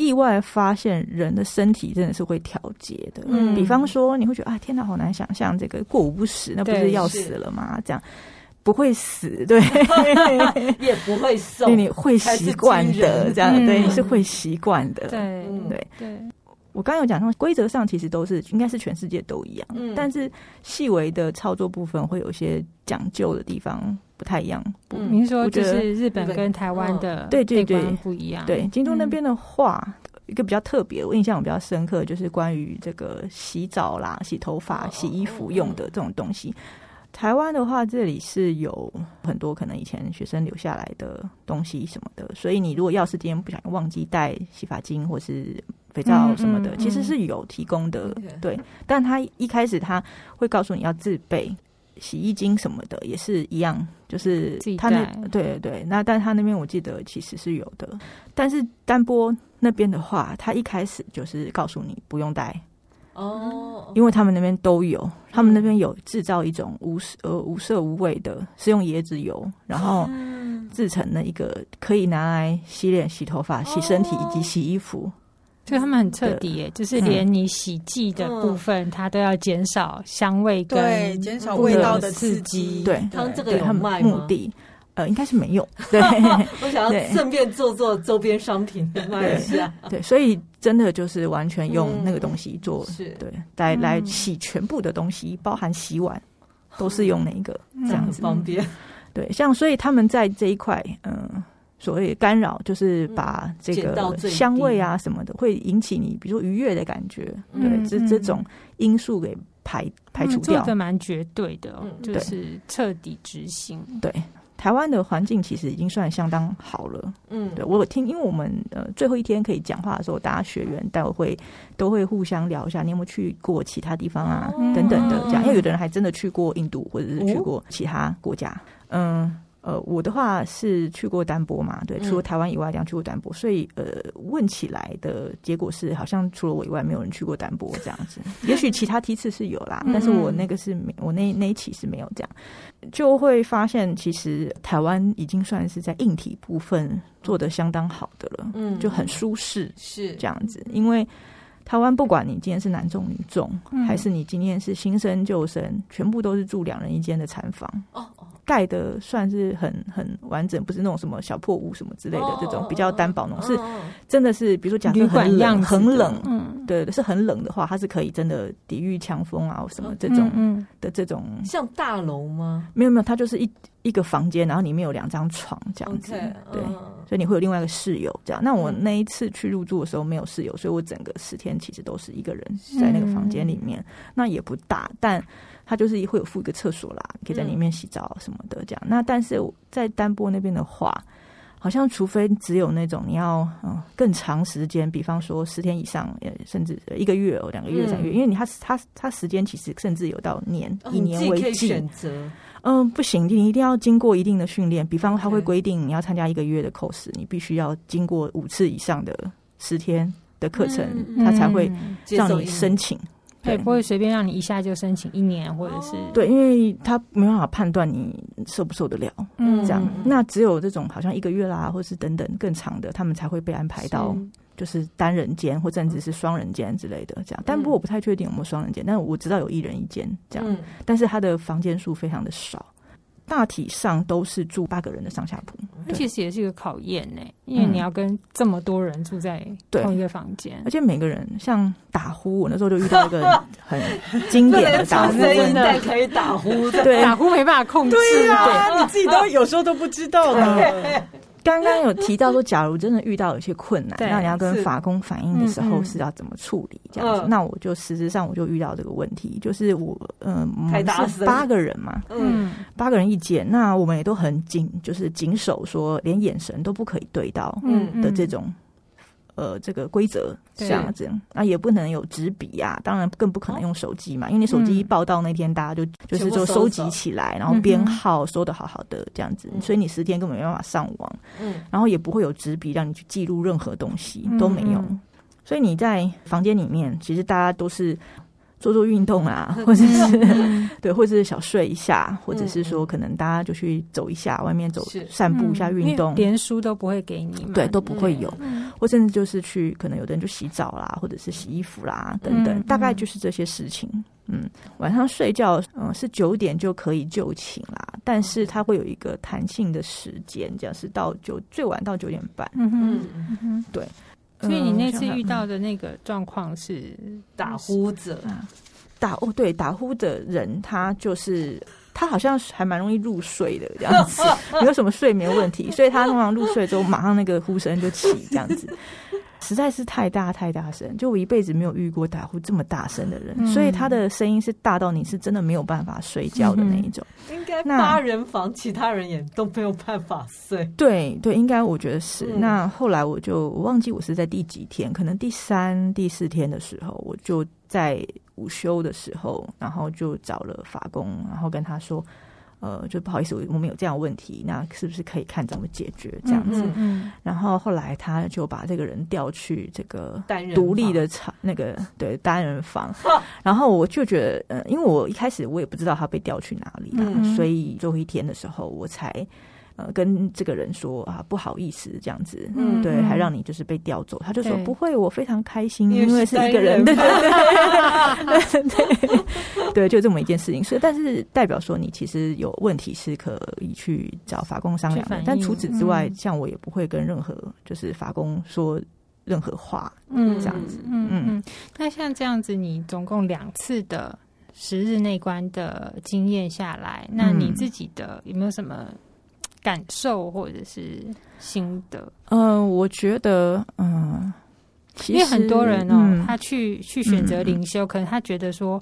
意外发现人的身体真的是会调节的，嗯，比方说你会觉得啊，天哪，好难想象这个过午不食，那不是要死了吗？这样。不会死，对，也不会瘦，你会习惯的，这样对，你是会习惯的，对对。对。我刚刚有讲到，规则上其实都是应该是全世界都一样，嗯，但是细微的操作部分会有一些讲究的地方不太一样。您说就是日本跟台湾的对对对不一样。对，京都那边的话，一个比较特别，我印象比较深刻，就是关于这个洗澡啦、洗头发、洗衣服用的这种东西。台湾的话，这里是有很多可能以前学生留下来的东西什么的，所以你如果要是今天不小心忘记带洗发精或是。肥皂什么的，其实是有提供的，对。但他一开始他会告诉你要自备洗衣精什么的，也是一样，就是他那对对对。那但他那边我记得其实是有的，但是丹波那边的话，他一开始就是告诉你不用带哦，因为他们那边都有，他们那边有制造一种无色呃无色无味的，是用椰子油然后制成的一个可以拿来洗脸、洗头发、洗身体以及洗衣服。所以他们很彻底耶，就是连你洗剂的部分，它都要减少香味，跟减少味道的刺激。对，他们这个有卖吗？目的呃，应该是没有。对，我想要顺便做做周边商品卖一下。对，所以真的就是完全用那个东西做，是对，来来洗全部的东西，包含洗碗，都是用那个这样子方便。对，像所以他们在这一块，嗯。所谓干扰，就是把这个香味啊什么的，会引起你比如说愉悦的感觉，对，这这种因素给排排除掉，这个蛮绝对的，就是彻底执行。对，台湾的环境其实已经算相当好了。嗯，对我有听，因为我们呃最后一天可以讲话的时候，大家学员待会会都会互相聊一下，你有没有去过其他地方啊？嗯、等等的这样，因为有的人还真的去过印度，或者是去过其他国家。嗯。呃，我的话是去过丹波嘛，对，除了台湾以外，这样去过丹波，所以呃，问起来的结果是，好像除了我以外，没有人去过丹波这样子。也许其他梯次是有啦，但是我那个是没，我那那一期是没有这样，就会发现其实台湾已经算是在硬体部分做的相当好的了，嗯，就很舒适，是。这样子，因为。台湾不管你今天是男众女众，嗯、还是你今天是新生旧生，全部都是住两人一间的产房。哦哦，盖的算是很很完整，不是那种什么小破屋什么之类的、哦、这种比较单薄那种，是真的是，比如说假设很冷很冷，嗯，对对，是很冷的话，它是可以真的抵御强风啊什么这种的这种。像大楼吗？没有没有，它就是一。一个房间，然后里面有两张床这样子对，uh, 所以你会有另外一个室友这样。那我那一次去入住的时候没有室友，所以我整个十天其实都是一个人在那个房间里面。嗯、那也不大，但它就是会有附一个厕所啦，可以在里面洗澡什么的这样。嗯、那但是在丹波那边的话，好像除非只有那种你要嗯更长时间，比方说十天以上，甚至一个月哦，两个月、三个月，嗯、因为你它它它时间其实甚至有到年，以年为计。选择嗯，不行，你一定要经过一定的训练。比方，他会规定你要参加一个月的 course，你必须要经过五次以上的十天的课程，他才会让你申请。对，不会随便让你一下就申请一年，或者是对，因为他没办法判断你受不受得了。嗯，这样，那只有这种好像一个月啦，或是等等更长的，他们才会被安排到。就是单人间或甚至是双人间之类的这样，但不过我不太确定有没有双人间，但是我知道有一人一间这样，但是他的房间数非常的少，大体上都是住八个人的上下铺。那其实也是一个考验呢，因为你要跟这么多人住在同一个房间，而且每个人像打呼，我那时候就遇到一个 很经典的打呼，真的。可以打呼，对，打呼没办法控制，对啊，你自己都有时候都不知道的。刚刚有提到说，假如真的遇到有些困难，那你要跟法工反映的时候是要怎么处理？这样子，那我就实质上我就遇到这个问题，就是我嗯，我是八个人嘛，嗯，八个人一间，那我们也都很紧，就是谨守说连眼神都不可以对到，嗯的这种。呃，这个规则这样子，那也不能有纸笔呀，当然更不可能用手机嘛，因为你手机一报到那天，大家就就是就收集起来，然后编号收的好好的这样子，所以你十天根本没办法上网，嗯，然后也不会有纸笔让你去记录任何东西都没有，所以你在房间里面，其实大家都是。做做运动啊，或者是 对，或者是小睡一下，或者是说可能大家就去走一下，外面走散步一下运动，连书都不会给你，对，都不会有，或甚至就是去，可能有的人就洗澡啦，或者是洗衣服啦等等，大概就是这些事情。嗯，晚上睡觉，嗯，是九点就可以就寝啦，但是它会有一个弹性的时间，这样是到九最晚到九点半。嗯。哼，嗯哼，对。所以你那次遇到的那个状况是打呼者，打哦，对，打呼的人他就是他好像还蛮容易入睡的这样子，没 有什么睡眠问题，所以他通常入睡之后马上那个呼声就起这样子。实在是太大太大声，就我一辈子没有遇过打呼这么大声的人，嗯、所以他的声音是大到你是真的没有办法睡觉的那一种。嗯、应该八人房，其他人也都没有办法睡。对对，应该我觉得是。嗯、那后来我就我忘记我是在第几天，可能第三、第四天的时候，我就在午休的时候，然后就找了法工，然后跟他说。呃，就不好意思，我们有这样的问题，那是不是可以看怎么解决这样子？嗯，嗯，然后后来他就把这个人调去这个独立的厂，那个对单人房。然后我就觉得，呃，因为我一开始我也不知道他被调去哪里，嗯嗯，所以最后一天的时候我才。跟这个人说啊，不好意思，这样子，嗯，对，还让你就是被调走，他就说不会，我非常开心，因为是一个人，对对对，对，对，就这么一件事情。所以，但是代表说你其实有问题是可以去找法工商量的，但除此之外，像我也不会跟任何就是法工说任何话，嗯，这样子，嗯嗯。那像这样子，你总共两次的十日内关的经验下来，那你自己的有没有什么？感受或者是心得，嗯、呃，我觉得，嗯、呃，因为很多人哦，嗯、他去去选择灵修，嗯、可能他觉得说，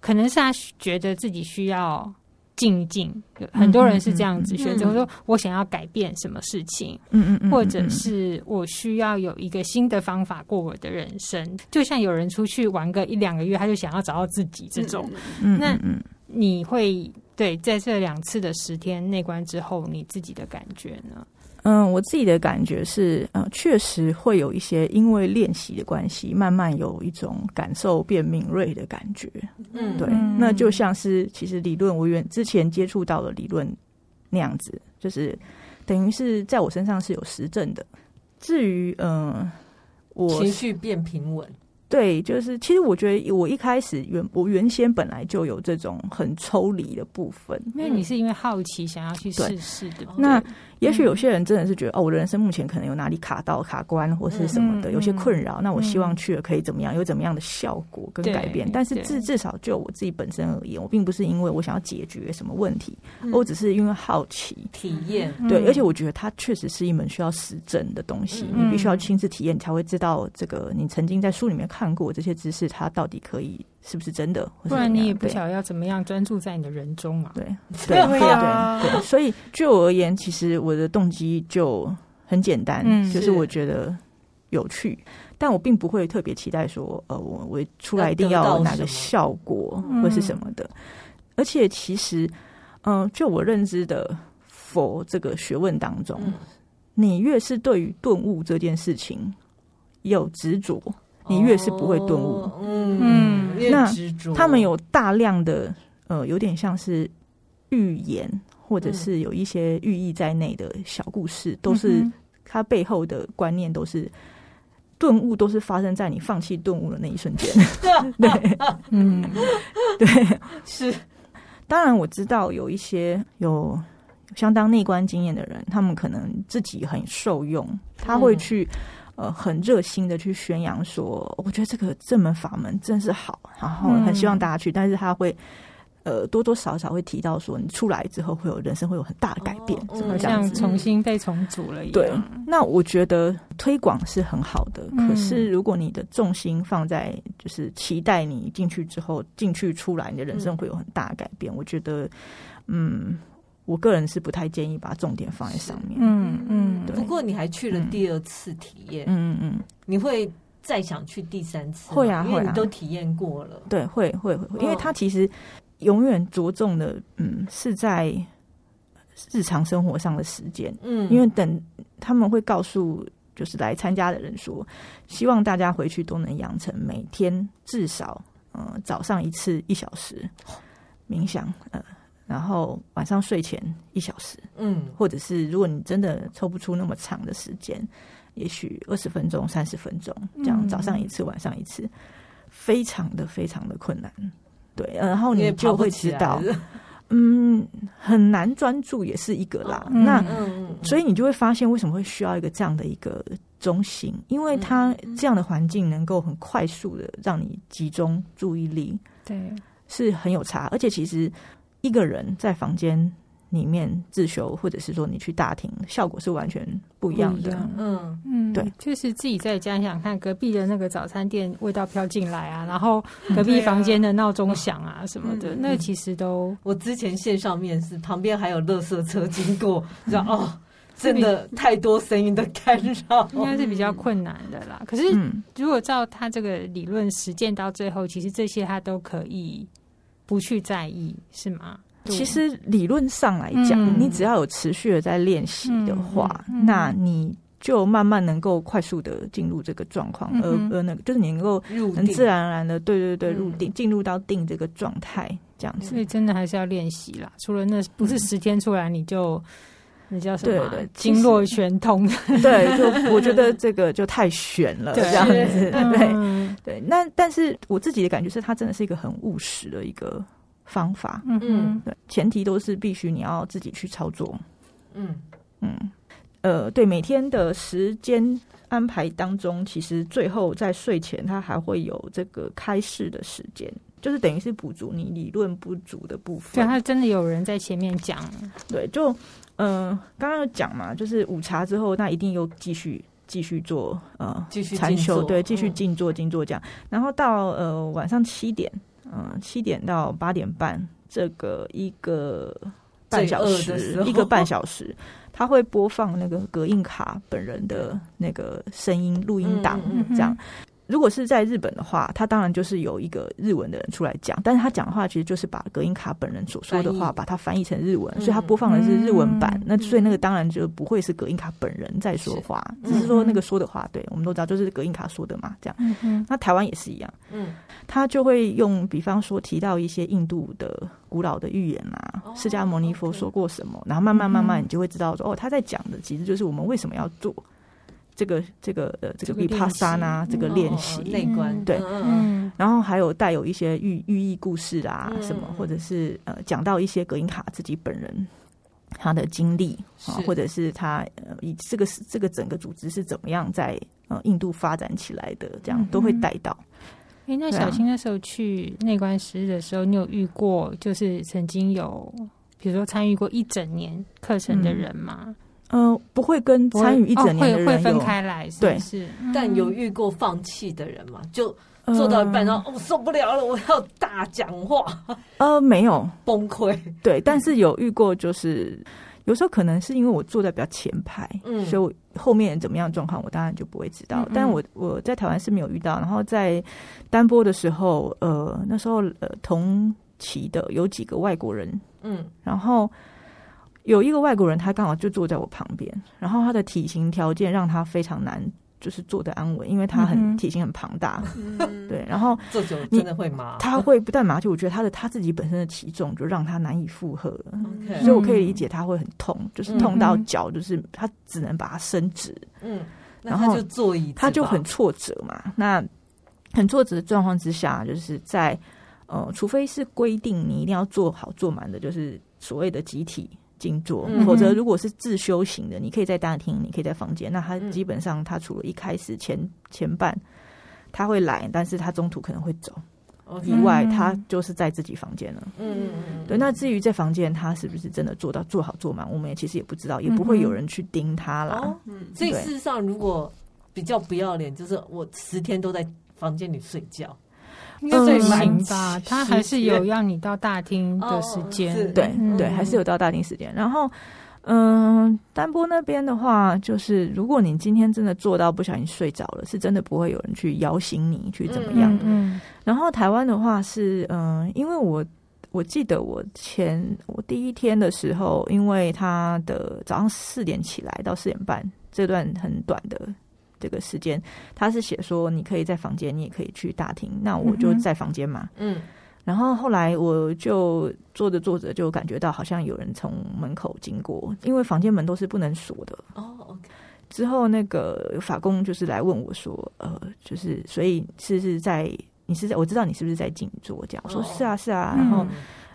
可能是他觉得自己需要静一静，很多人是这样子选择，说我想要改变什么事情，嗯嗯，或者是我需要有一个新的方法过我的人生。就像有人出去玩个一两个月，他就想要找到自己这种。那你会对在这两次的十天内观之后，你自己的感觉呢？嗯，我自己的感觉是，嗯，确实会有一些因为练习的关系，慢慢有一种感受变敏锐的感觉。嗯，对，那就像是其实理论，我原之前接触到的理论那样子，就是等于是在我身上是有实证的。至于，嗯，我情绪变平稳。对，就是其实我觉得我一开始原我原先本来就有这种很抽离的部分，因为你是因为好奇想要去试试的。那也许有些人真的是觉得哦，我的人生目前可能有哪里卡到卡关或是什么的，有些困扰。那我希望去了可以怎么样，有怎么样的效果跟改变。但是至至少就我自己本身而言，我并不是因为我想要解决什么问题，我只是因为好奇体验。对，而且我觉得它确实是一门需要实证的东西，你必须要亲自体验，你才会知道这个你曾经在书里面看。看过这些知识，它到底可以是不是真的？不然你也不晓得要怎么样专注在你的人中啊。对。对。对对，所以就我而言，其实我的动机就很简单，嗯、就是。我觉得有趣，但我并不会特别期待说，呃，我我出来一定要哪个效果或是什么的。而且其实，嗯、呃，就我认知的佛这个学问当中，嗯、你越是对于顿悟这件事情有执着。你越是不会顿悟，哦、嗯，那他们有大量的呃，有点像是寓言，或者是有一些寓意在内的小故事，嗯、都是它背后的观念都是顿悟，都是发生在你放弃顿悟的那一瞬间。对，嗯，对，是。当然我知道有一些有相当内观经验的人，他们可能自己很受用，他会去。呃，很热心的去宣扬说，我觉得这个这门法门真是好，然后很希望大家去。嗯、但是他会，呃，多多少少会提到说，你出来之后会有人生会有很大的改变，像重新被重组了一样。对，那我觉得推广是很好的，嗯、可是如果你的重心放在就是期待你进去之后进去出来，你的人生会有很大的改变，嗯、我觉得，嗯。我个人是不太建议把重点放在上面。嗯嗯，不过你还去了第二次体验，嗯嗯，你会再想去第三次？会啊，会啊，因为你都体验过了。对，会会会，因为他其实永远着重的，嗯，是在日常生活上的时间。嗯，因为等他们会告诉就是来参加的人说，希望大家回去都能养成每天至少嗯早上一次一小时冥想，嗯。然后晚上睡前一小时，嗯，或者是如果你真的抽不出那么长的时间，也许二十分钟、三十分钟，这样早上一次，晚上一次，非常的非常的困难，对，然后你就会知道，嗯，很难专注也是一个啦。嗯、那所以你就会发现为什么会需要一个这样的一个中心，因为它这样的环境能够很快速的让你集中注意力，对，是很有差，而且其实。一个人在房间里面自修，或者是说你去大厅，效果是完全不一样的。嗯。嗯，对，就是自己在家想想看，隔壁的那个早餐店味道飘进来啊，然后隔壁房间的闹钟响啊什么的，那其实都……我之前线上面试，旁边还有垃圾车经过，知道哦，真的太多声音的干扰，应该是比较困难的啦。可是如果照他这个理论实践到最后，其实这些他都可以。不去在意是吗？其实理论上来讲，嗯、你只要有持续的在练习的话，嗯嗯、那你就慢慢能够快速的进入这个状况，嗯、而而那个就是你能够很自然而然的，对对对，入定进入到定这个状态，这样子。所以真的还是要练习啦。除了那不是十天出来你就。嗯那叫什么？对对，经络玄通。对，就我觉得这个就太玄了，这样子。对对，那但是我自己的感觉是，它真的是一个很务实的一个方法。嗯嗯，对，前提都是必须你要自己去操作。嗯嗯，呃，对，每天的时间安排当中，其实最后在睡前，它还会有这个开示的时间，就是等于是补足你理论不足的部分。对，他真的有人在前面讲。对，就。嗯，刚刚有讲嘛，就是午茶之后，那一定又继续继续做呃，继续禅修，对，继续静坐静坐这样。然后到呃晚上七点，嗯、呃，七点到八点半这个一个半小时，一个半小时，他会播放那个葛印卡本人的那个声音录音档，这样。如果是在日本的话，他当然就是有一个日文的人出来讲，但是他讲的话其实就是把葛印卡本人所说的话，把它翻译成日文，所以他播放的是日文版。嗯、那所以那个当然就不会是葛印卡本人在说话，是只是说那个说的话，对我们都知道就是葛印卡说的嘛，这样。嗯、那台湾也是一样，嗯，他就会用，比方说提到一些印度的古老的预言啊，释迦牟尼佛说过什么，然后慢慢慢慢你就会知道说，哦，他在讲的其实就是我们为什么要做。这个这个呃，这个 Vipassana 这个练习内观对，嗯，然后还有带有一些寓寓意故事啊什么，或者是呃讲到一些格林卡自己本人他的经历啊，或者是他呃以这个这个整个组织是怎么样在呃印度发展起来的，这样都会带到。哎，那小青那时候去内观十日的时候，你有遇过就是曾经有比如说参与过一整年课程的人吗？嗯、呃，不会跟参与一整年的人、哦、会，会分开来是不是，对，但有遇过放弃的人嘛？就做到一半，然后我受不了了，我要大讲话。呃，没有崩溃。对，但是有遇过，就是有时候可能是因为我坐在比较前排，嗯，所以我后面怎么样状况，我当然就不会知道。嗯、但我我在台湾是没有遇到，然后在单波的时候，呃，那时候呃同期的有几个外国人，嗯，然后。有一个外国人，他刚好就坐在我旁边，然后他的体型条件让他非常难，就是坐得安稳，因为他很、嗯、体型很庞大，嗯、对，然后坐久真的会麻，他会不但麻，就我觉得他的他自己本身的体重就让他难以负荷.所以我可以理解他会很痛，就是痛到脚，就是他只能把它伸直，嗯，然后就坐椅，他就很挫折嘛，那很挫折的状况之下，就是在呃，除非是规定你一定要坐好坐满的，就是所谓的集体。静坐，否则如果是自修行的，你可以在大厅，你可以在房间。那他基本上，他除了一开始前前半他会来，但是他中途可能会走以外，他就是在自己房间了。嗯嗯对。那至于在房间，他是不是真的做到做好做满，我们也其实也不知道，也不会有人去盯他啦。嗯。所以事实上，如果比较不要脸，就是我十天都在房间里睡觉。应该最行吧，他还是有让你到大厅的时间，对对，还是有到大厅时间。然后，嗯，丹波那边的话，就是如果你今天真的做到不小心睡着了，是真的不会有人去摇醒你去怎么样。嗯，然后台湾的话是，嗯，因为我我记得我前我第一天的时候，因为他的早上四点起来到四点半这段很短的。这个时间，他是写说你可以在房间，你也可以去大厅。那我就在房间嘛。嗯。然后后来我就坐着坐着，就感觉到好像有人从门口经过，因为房间门都是不能锁的。哦，OK。之后那个法工就是来问我说：“呃，就是所以是是在你是在我知道你是不是在静坐？”这样我说：“是啊，是啊。”然后。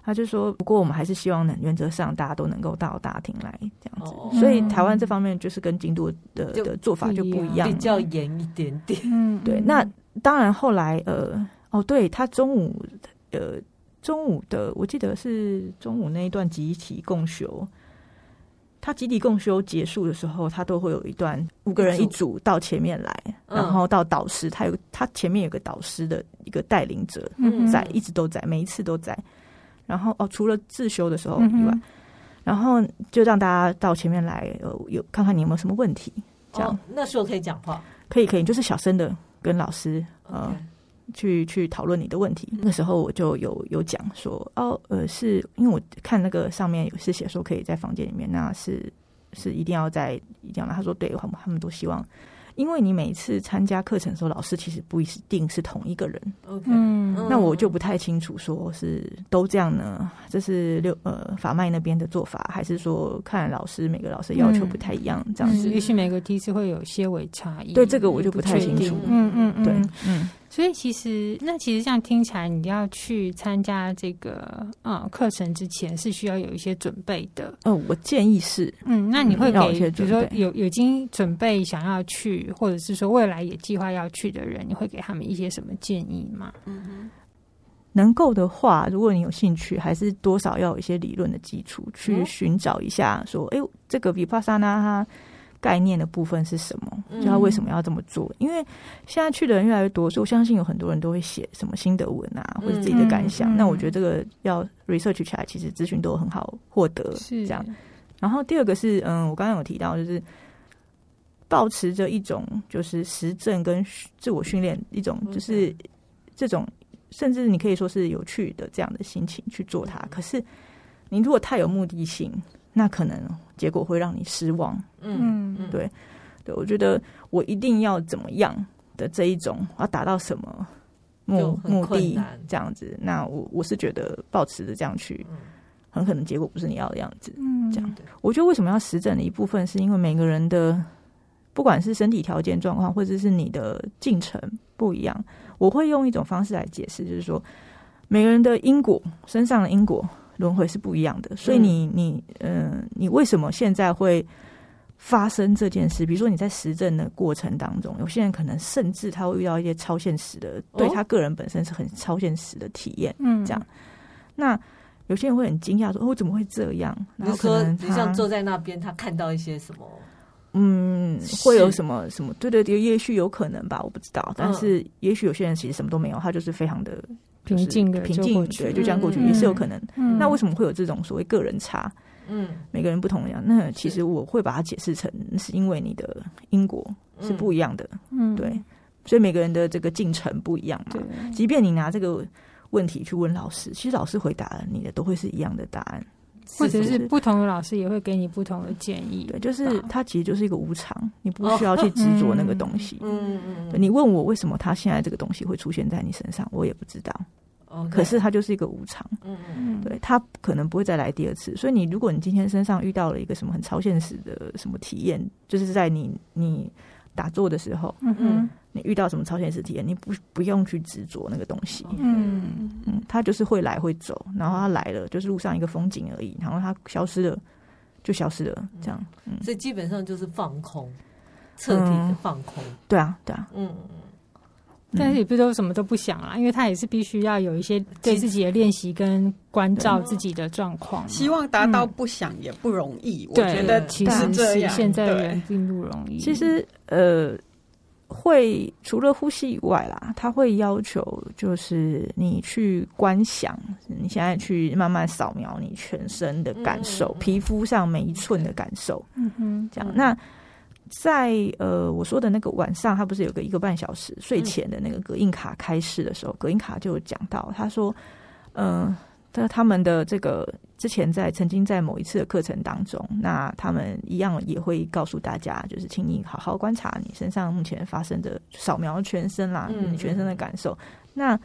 他就说：“不过我们还是希望能，原则上大家都能够到大厅来这样子。哦、所以台湾这方面就是跟京都的的做法就不一样，比较严一点点。嗯，对。那当然后来呃，哦，对他中午呃中午的，我记得是中午那一段集体共修，他集体共修结束的时候，他都会有一段五个人一组到前面来，嗯、然后到导师，他有他前面有个导师的一个带领者在，嗯、一直都在，每一次都在。”然后哦，除了自修的时候以外，嗯、然后就让大家到前面来，呃，有看看你有没有什么问题，这样、哦、那时候可以讲话，可以可以，就是小声的跟老师呃 Okay. 去去讨论你的问题。那时候我就有有讲说，哦，呃，是因为我看那个上面有是写说可以在房间里面，那是是一定要在一定要，他说对，他们他们都希望。因为你每次参加课程的时候，老师其实不一定是同一个人。OK，嗯，那我就不太清楚，说是都这样呢？这是六呃法脉那边的做法，还是说看老师每个老师要求不太一样，这样子？也许每个梯次会有些微差异。对，这个我就不太清楚。嗯嗯嗯，对，嗯。所以其实，那其实这样听起来，你要去参加这个呃课程之前，是需要有一些准备的。嗯，我建议是，嗯，那你会给，比如说有有已经准备想要去，或者是说未来也计划要去的人，你会给他们一些什么建议吗？嗯哼，能够的话，如果你有兴趣，还是多少要有一些理论的基础，去寻找一下，说，哎，这个 Vipassana 它。概念的部分是什么？就他为什么要这么做？因为现在去的人越来越多，所以我相信有很多人都会写什么心得文啊，或者自己的感想。那我觉得这个要 research 起来，其实资讯都很好获得。是这样。然后第二个是，嗯，我刚刚有提到，就是保持着一种就是实证跟自我训练一种，就是这种甚至你可以说是有趣的这样的心情去做它。可是你如果太有目的性，那可能结果会让你失望。嗯，对，对，我觉得我一定要怎么样的这一种，要达到什么目目的这样子。那我我是觉得保持着这样去，很可能结果不是你要的样子。嗯，这样。我觉得为什么要实证的一部分，是因为每个人的不管是身体条件状况，或者是你的进程不一样，我会用一种方式来解释，就是说每个人的因果，身上的因果。轮回是不一样的，所以你你嗯、呃，你为什么现在会发生这件事？比如说你在实证的过程当中，有些人可能甚至他会遇到一些超现实的，对他个人本身是很超现实的体验，嗯，这样。那有些人会很惊讶说：“哦，怎么会这样？”然后说你像坐在那边，他看到一些什么？嗯，会有什么什么？对对对，也许有可能吧，我不知道。但是也许有些人其实什么都没有，他就是非常的。平静的平静，对，就这样过去也是有可能。那为什么会有这种所谓个人差？嗯，每个人不同样。那其实我会把它解释成是因为你的因果是不一样的。嗯，对，所以每个人的这个进程不一样嘛。即便你拿这个问题去问老师，其实老师回答你的都会是一样的答案，或者是不同的老师也会给你不同的建议。对，就是它其实就是一个无常，你不需要去 执着那个东西。嗯嗯，你问我为什么他现在这个东西会出现在你身上，我也不知道。可是它就是一个无常，嗯嗯，对，它可能不会再来第二次。所以你如果你今天身上遇到了一个什么很超现实的什么体验，就是在你你打坐的时候，嗯嗯，你遇到什么超现实体验，你不不用去执着那个东西，嗯。嗯，它就是会来会走，然后它来了就是路上一个风景而已，然后它消失了就消失了，这样，嗯，所以基本上就是放空，彻底的放空，嗯，对啊，对啊，嗯。但是也不都什么都不想啦，因为他也是必须要有一些对自己的练习跟关照自己的状况。希望达到不想也不容易，我觉得其实这样。现在的人并不容易。其实呃，会除了呼吸以外啦，他会要求就是你去观想，你现在去慢慢扫描你全身的感受，皮肤上每一寸的感受。嗯哼，这样那。在呃，我说的那个晚上，他不是有个一个半小时睡前的那个隔音卡开始的时候，隔音卡就讲到，他说，嗯，他他们的这个之前在曾经在某一次的课程当中，那他们一样也会告诉大家，就是请你好好观察你身上目前发生的，扫描全身啦，你全身的感受。那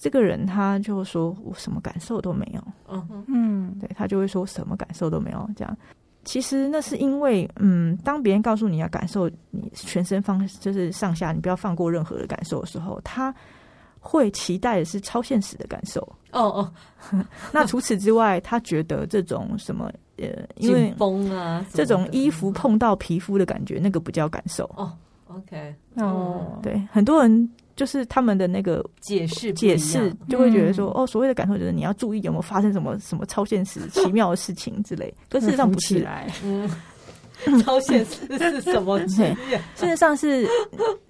这个人他就说我什么感受都没有，嗯嗯，对，他就会说什么感受都没有。这样。其实那是因为，嗯，当别人告诉你要感受你全身方就是上下，你不要放过任何的感受的时候，他会期待的是超现实的感受。哦哦，那除此之外，他觉得这种什么呃，因为风啊，这种衣服碰到皮肤的感觉，那个不叫感受。哦，OK，哦，对，很多人。就是他们的那个解释，解释就会觉得说，哦，所谓的感受就是你要注意有没有发生什么什么超现实、奇妙的事情之类。可事实上不是，来，嗯，超现实 是什么？对，事实上是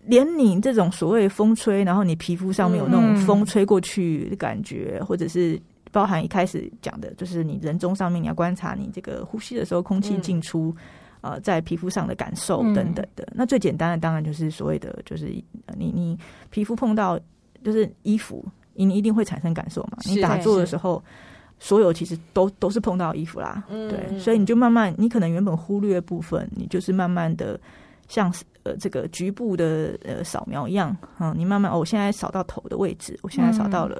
连你这种所谓风吹，然后你皮肤上面有那种风吹过去的感觉，或者是包含一开始讲的，就是你人中上面你要观察你这个呼吸的时候，空气进出。呃，在皮肤上的感受等等的，嗯、那最简单的当然就是所谓的，就是你你皮肤碰到就是衣服，你你一定会产生感受嘛。你打坐的时候，所有其实都都是碰到衣服啦，嗯、对，所以你就慢慢，你可能原本忽略部分，你就是慢慢的像呃这个局部的呃扫描一样，嗯，你慢慢哦，我现在扫到头的位置，我现在扫到了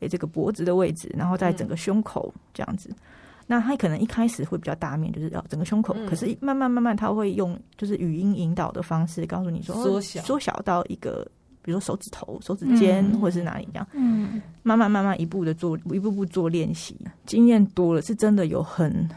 诶、嗯、这个脖子的位置，然后在整个胸口这样子。那他可能一开始会比较大面，就是要整个胸口，嗯、可是慢慢慢慢他会用就是语音引导的方式告诉你说缩小。缩小到一个，比如说手指头、手指尖、嗯、或者是哪里这样，嗯，慢慢慢慢一步的做，一步步做练习，经验多了是真的有很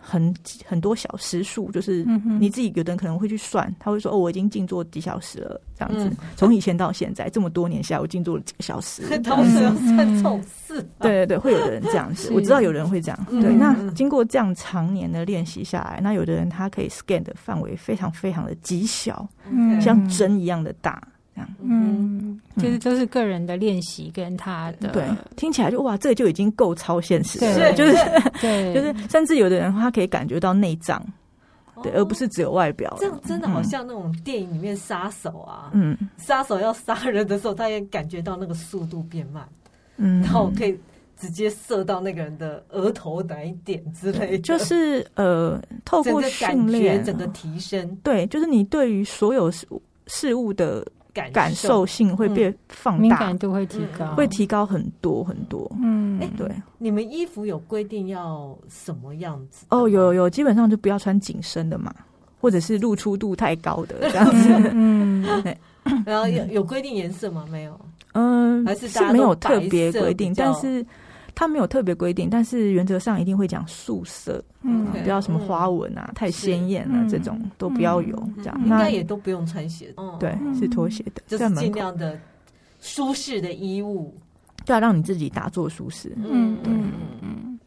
很很多小时数，就是你自己有的人可能会去算，他会说哦，我已经静坐几小时了，这样子。从、嗯、以前到现在这么多年下来，我静坐了几个小时。都是算重事。对对对，会有的人这样子，我知道有人会这样。对，嗯、那经过这样常年的练习下来，那有的人他可以 scan 的范围非常非常的极小，嗯、像针一样的大。这样，嗯，就是都是个人的练习跟他的，对，听起来就哇，这个就已经够超现实了，对，就是，对，就是，甚至有的人他可以感觉到内脏，对，而不是只有外表。这样真的好像那种电影里面杀手啊，嗯，杀手要杀人的时候，他也感觉到那个速度变慢，嗯，然后可以直接射到那个人的额头哪一点之类的，就是呃，透过训练，整个提升，对，就是你对于所有事事物的。感受性会被放大，敏感度会提高，会提高很多很多。嗯，哎，对，你们衣服有规定要什么样子？哦，有有，基本上就不要穿紧身的嘛，或者是露出度太高的这样子。嗯，对。然后有有规定颜色吗？没有。嗯，还是是没有特别规定，但是。他没有特别规定，但是原则上一定会讲素色，嗯，不要什么花纹啊，太鲜艳啊，这种都不要有。这样。应该也都不用穿鞋，对，是拖鞋的，就是尽量的舒适的衣物，就要让你自己打坐舒适。嗯嗯。嗯。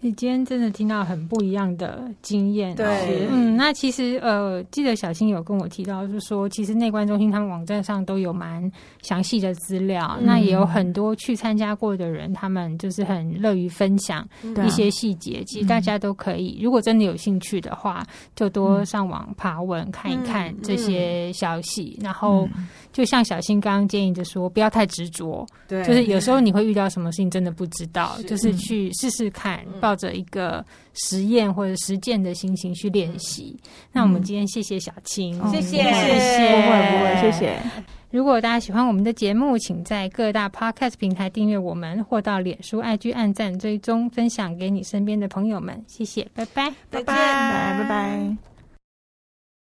你今天真的听到很不一样的经验，对，嗯，那其实呃，记得小新有跟我提到，就是说，其实内观中心他们网站上都有蛮详细的资料，嗯、那也有很多去参加过的人，他们就是很乐于分享一些细节。啊、其实大家都可以，如果真的有兴趣的话，就多上网爬文看一看这些消息，然后。就像小新刚刚建议的说，不要太执着。对，就是有时候你会遇到什么事情，真的不知道，是。就是去试试看，嗯、抱着一个实验或者实践的心情去练习。嗯、那我们今天谢谢小青，谢谢，谢谢，不会不会，谢谢。如果大家喜欢我们的节目，请在各大 Podcast 平台订阅我们，或到脸书、IG 按赞、追踪、分享给你身边的朋友们。谢谢，拜拜，拜拜，拜拜。